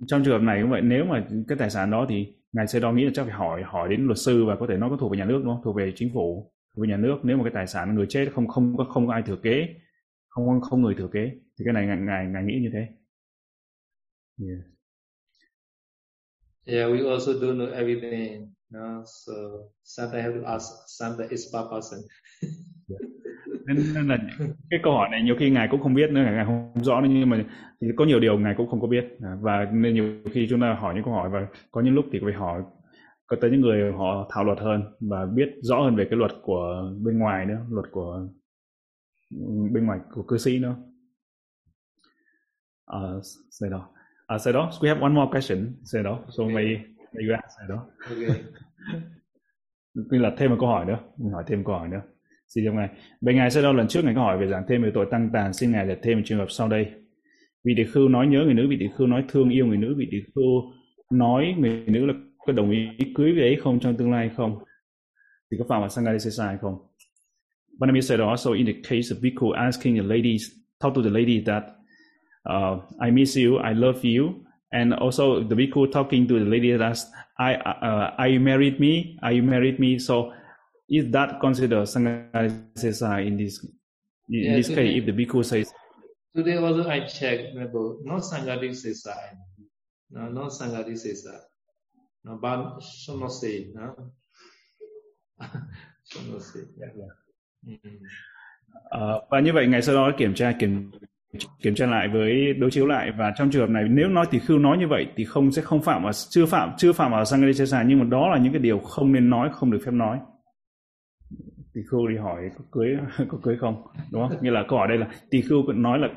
trong trường hợp này cũng vậy nếu mà cái tài sản đó thì ngài sẽ đo nghĩ là chắc phải hỏi hỏi đến luật sư và có thể nó có thuộc về nhà nước đúng không thuộc về chính phủ thuộc về nhà nước nếu mà cái tài sản người chết không không có không có ai thừa kế không không người thừa kế thì cái này ngài ngài, ngài nghĩ như thế yeah. Yeah, we also don't know everything. No, so sometimes I have to ask some the expert person. yeah nên, là cái câu hỏi này nhiều khi ngài cũng không biết nữa ngài không rõ nhưng mà thì có nhiều điều ngài cũng không có biết. À, và nên nhiều khi chúng ta hỏi những câu hỏi và có những lúc thì phải hỏi có tới những người họ thảo luật hơn và biết rõ hơn về cái luật của bên ngoài nữa luật của bên ngoài của cư sĩ nữa. Uh, say đó. Uh, say đó. We have one more question. Say đó. So okay. may may you ask say đó. Okay. Là thêm một câu hỏi nữa. Mình hỏi thêm câu hỏi nữa Xin chào Ngài. Bên Ngài sẽ đâu lần trước Ngài có hỏi về giảng thêm về tội tăng tàn. Xin Ngài giải thêm trường hợp sau đây. Vị tỷ khưu nói nhớ người nữ, vị tỷ khưu nói thương yêu người nữ, vị tỷ khưu nói người nữ là có đồng ý cưới với ấy không trong tương lai không? Thì có phạm vào sẽ sai không? Vanami said also in the case of Bhikkhu asking the ladies, talk to the lady that uh, I miss you, I love you, and also the Bhikkhu talking to the lady that I, uh, are you married me? Are you married me? So is that considered Sangha in this in yeah, this today, case if the bhikkhu says today also I checked about not Sangha Sesa no not Sangha Sesa no but should not say no should not say yeah, yeah. Mm. Uh, và như vậy ngày sau đó kiểm tra kiểm kiểm tra lại với đối chiếu lại và trong trường hợp này nếu nói thì khưu nói như vậy thì không sẽ không phạm vào chưa phạm chưa phạm vào sang nhưng mà đó là những cái điều không nên nói không được phép nói tỳ khưu đi hỏi có cưới có cưới không? Đúng không? Như là câu hỏi đây là tỳ khưu nói là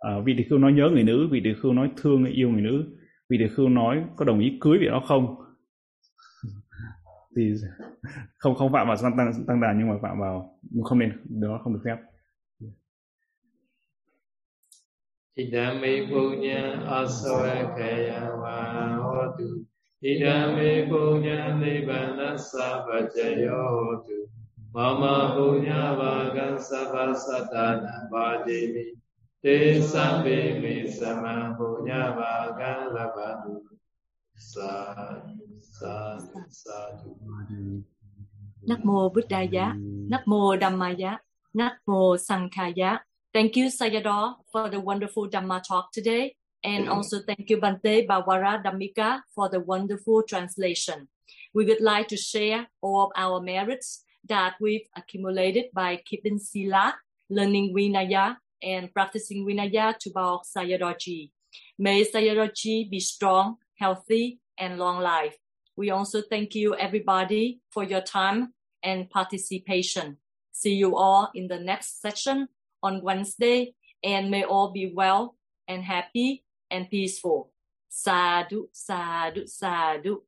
à, vì tỳ khưu nói nhớ người nữ vì tỳ khưu nói thương yêu người nữ vì tỳ khưu nói có đồng ý cưới vị đó không? Thì không không phạm vào tăng tăng đàn nhưng mà phạm vào không nên đó không được phép. Idami punya asawakaya wa hotu Idami punya nibbana tu Mama punya vagan sabha satana vajemi Te sambe me sama punya vagan labadu Sadhu, sadhu, sadhu. Nắc mô Buddhaya, Nắc mô Dhammaya, Nắc mô Sankhaya. Thank you, Sayadaw, for the wonderful Dhamma talk today. And also thank you, Bante Bawara Dhammika, for the wonderful translation. We would like to share all of our merits that we've accumulated by keeping Sila, learning Vinaya, and practicing Vinaya to Baok Sayadaw May Sayadaw be strong, healthy, and long life. We also thank you, everybody, for your time and participation. See you all in the next session on Wednesday, and may all be well and happy and peaceful. Sadhu, sadhu, sadhu.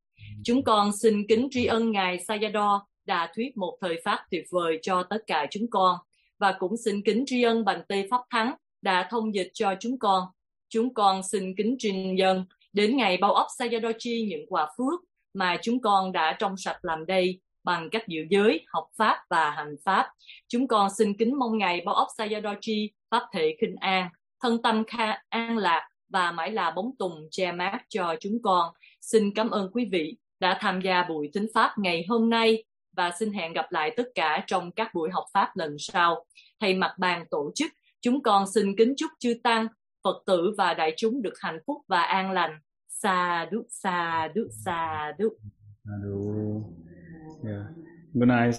Chúng con xin kính tri ân Ngài Sayadaw đã thuyết một thời pháp tuyệt vời cho tất cả chúng con và cũng xin kính tri ân bằng Tê Pháp Thắng đã thông dịch cho chúng con. Chúng con xin kính trình dân đến ngày bao ấp Sayadochi những quả phước mà chúng con đã trong sạch làm đây bằng cách giữ giới, học pháp và hành pháp. Chúng con xin kính mong ngày bao ấp Sayadochi pháp thể khinh an, thân tâm kha an lạc và mãi là bóng tùng che mát cho chúng con. Xin cảm ơn quý vị đã tham gia buổi thính pháp ngày hôm nay và xin hẹn gặp lại tất cả trong các buổi học Pháp lần sau. Thầy mặt bàn tổ chức, chúng con xin kính chúc chư Tăng, Phật tử và đại chúng được hạnh phúc và an lành. Sa đúc, sa đúc, sa đúc. Yeah. Good night,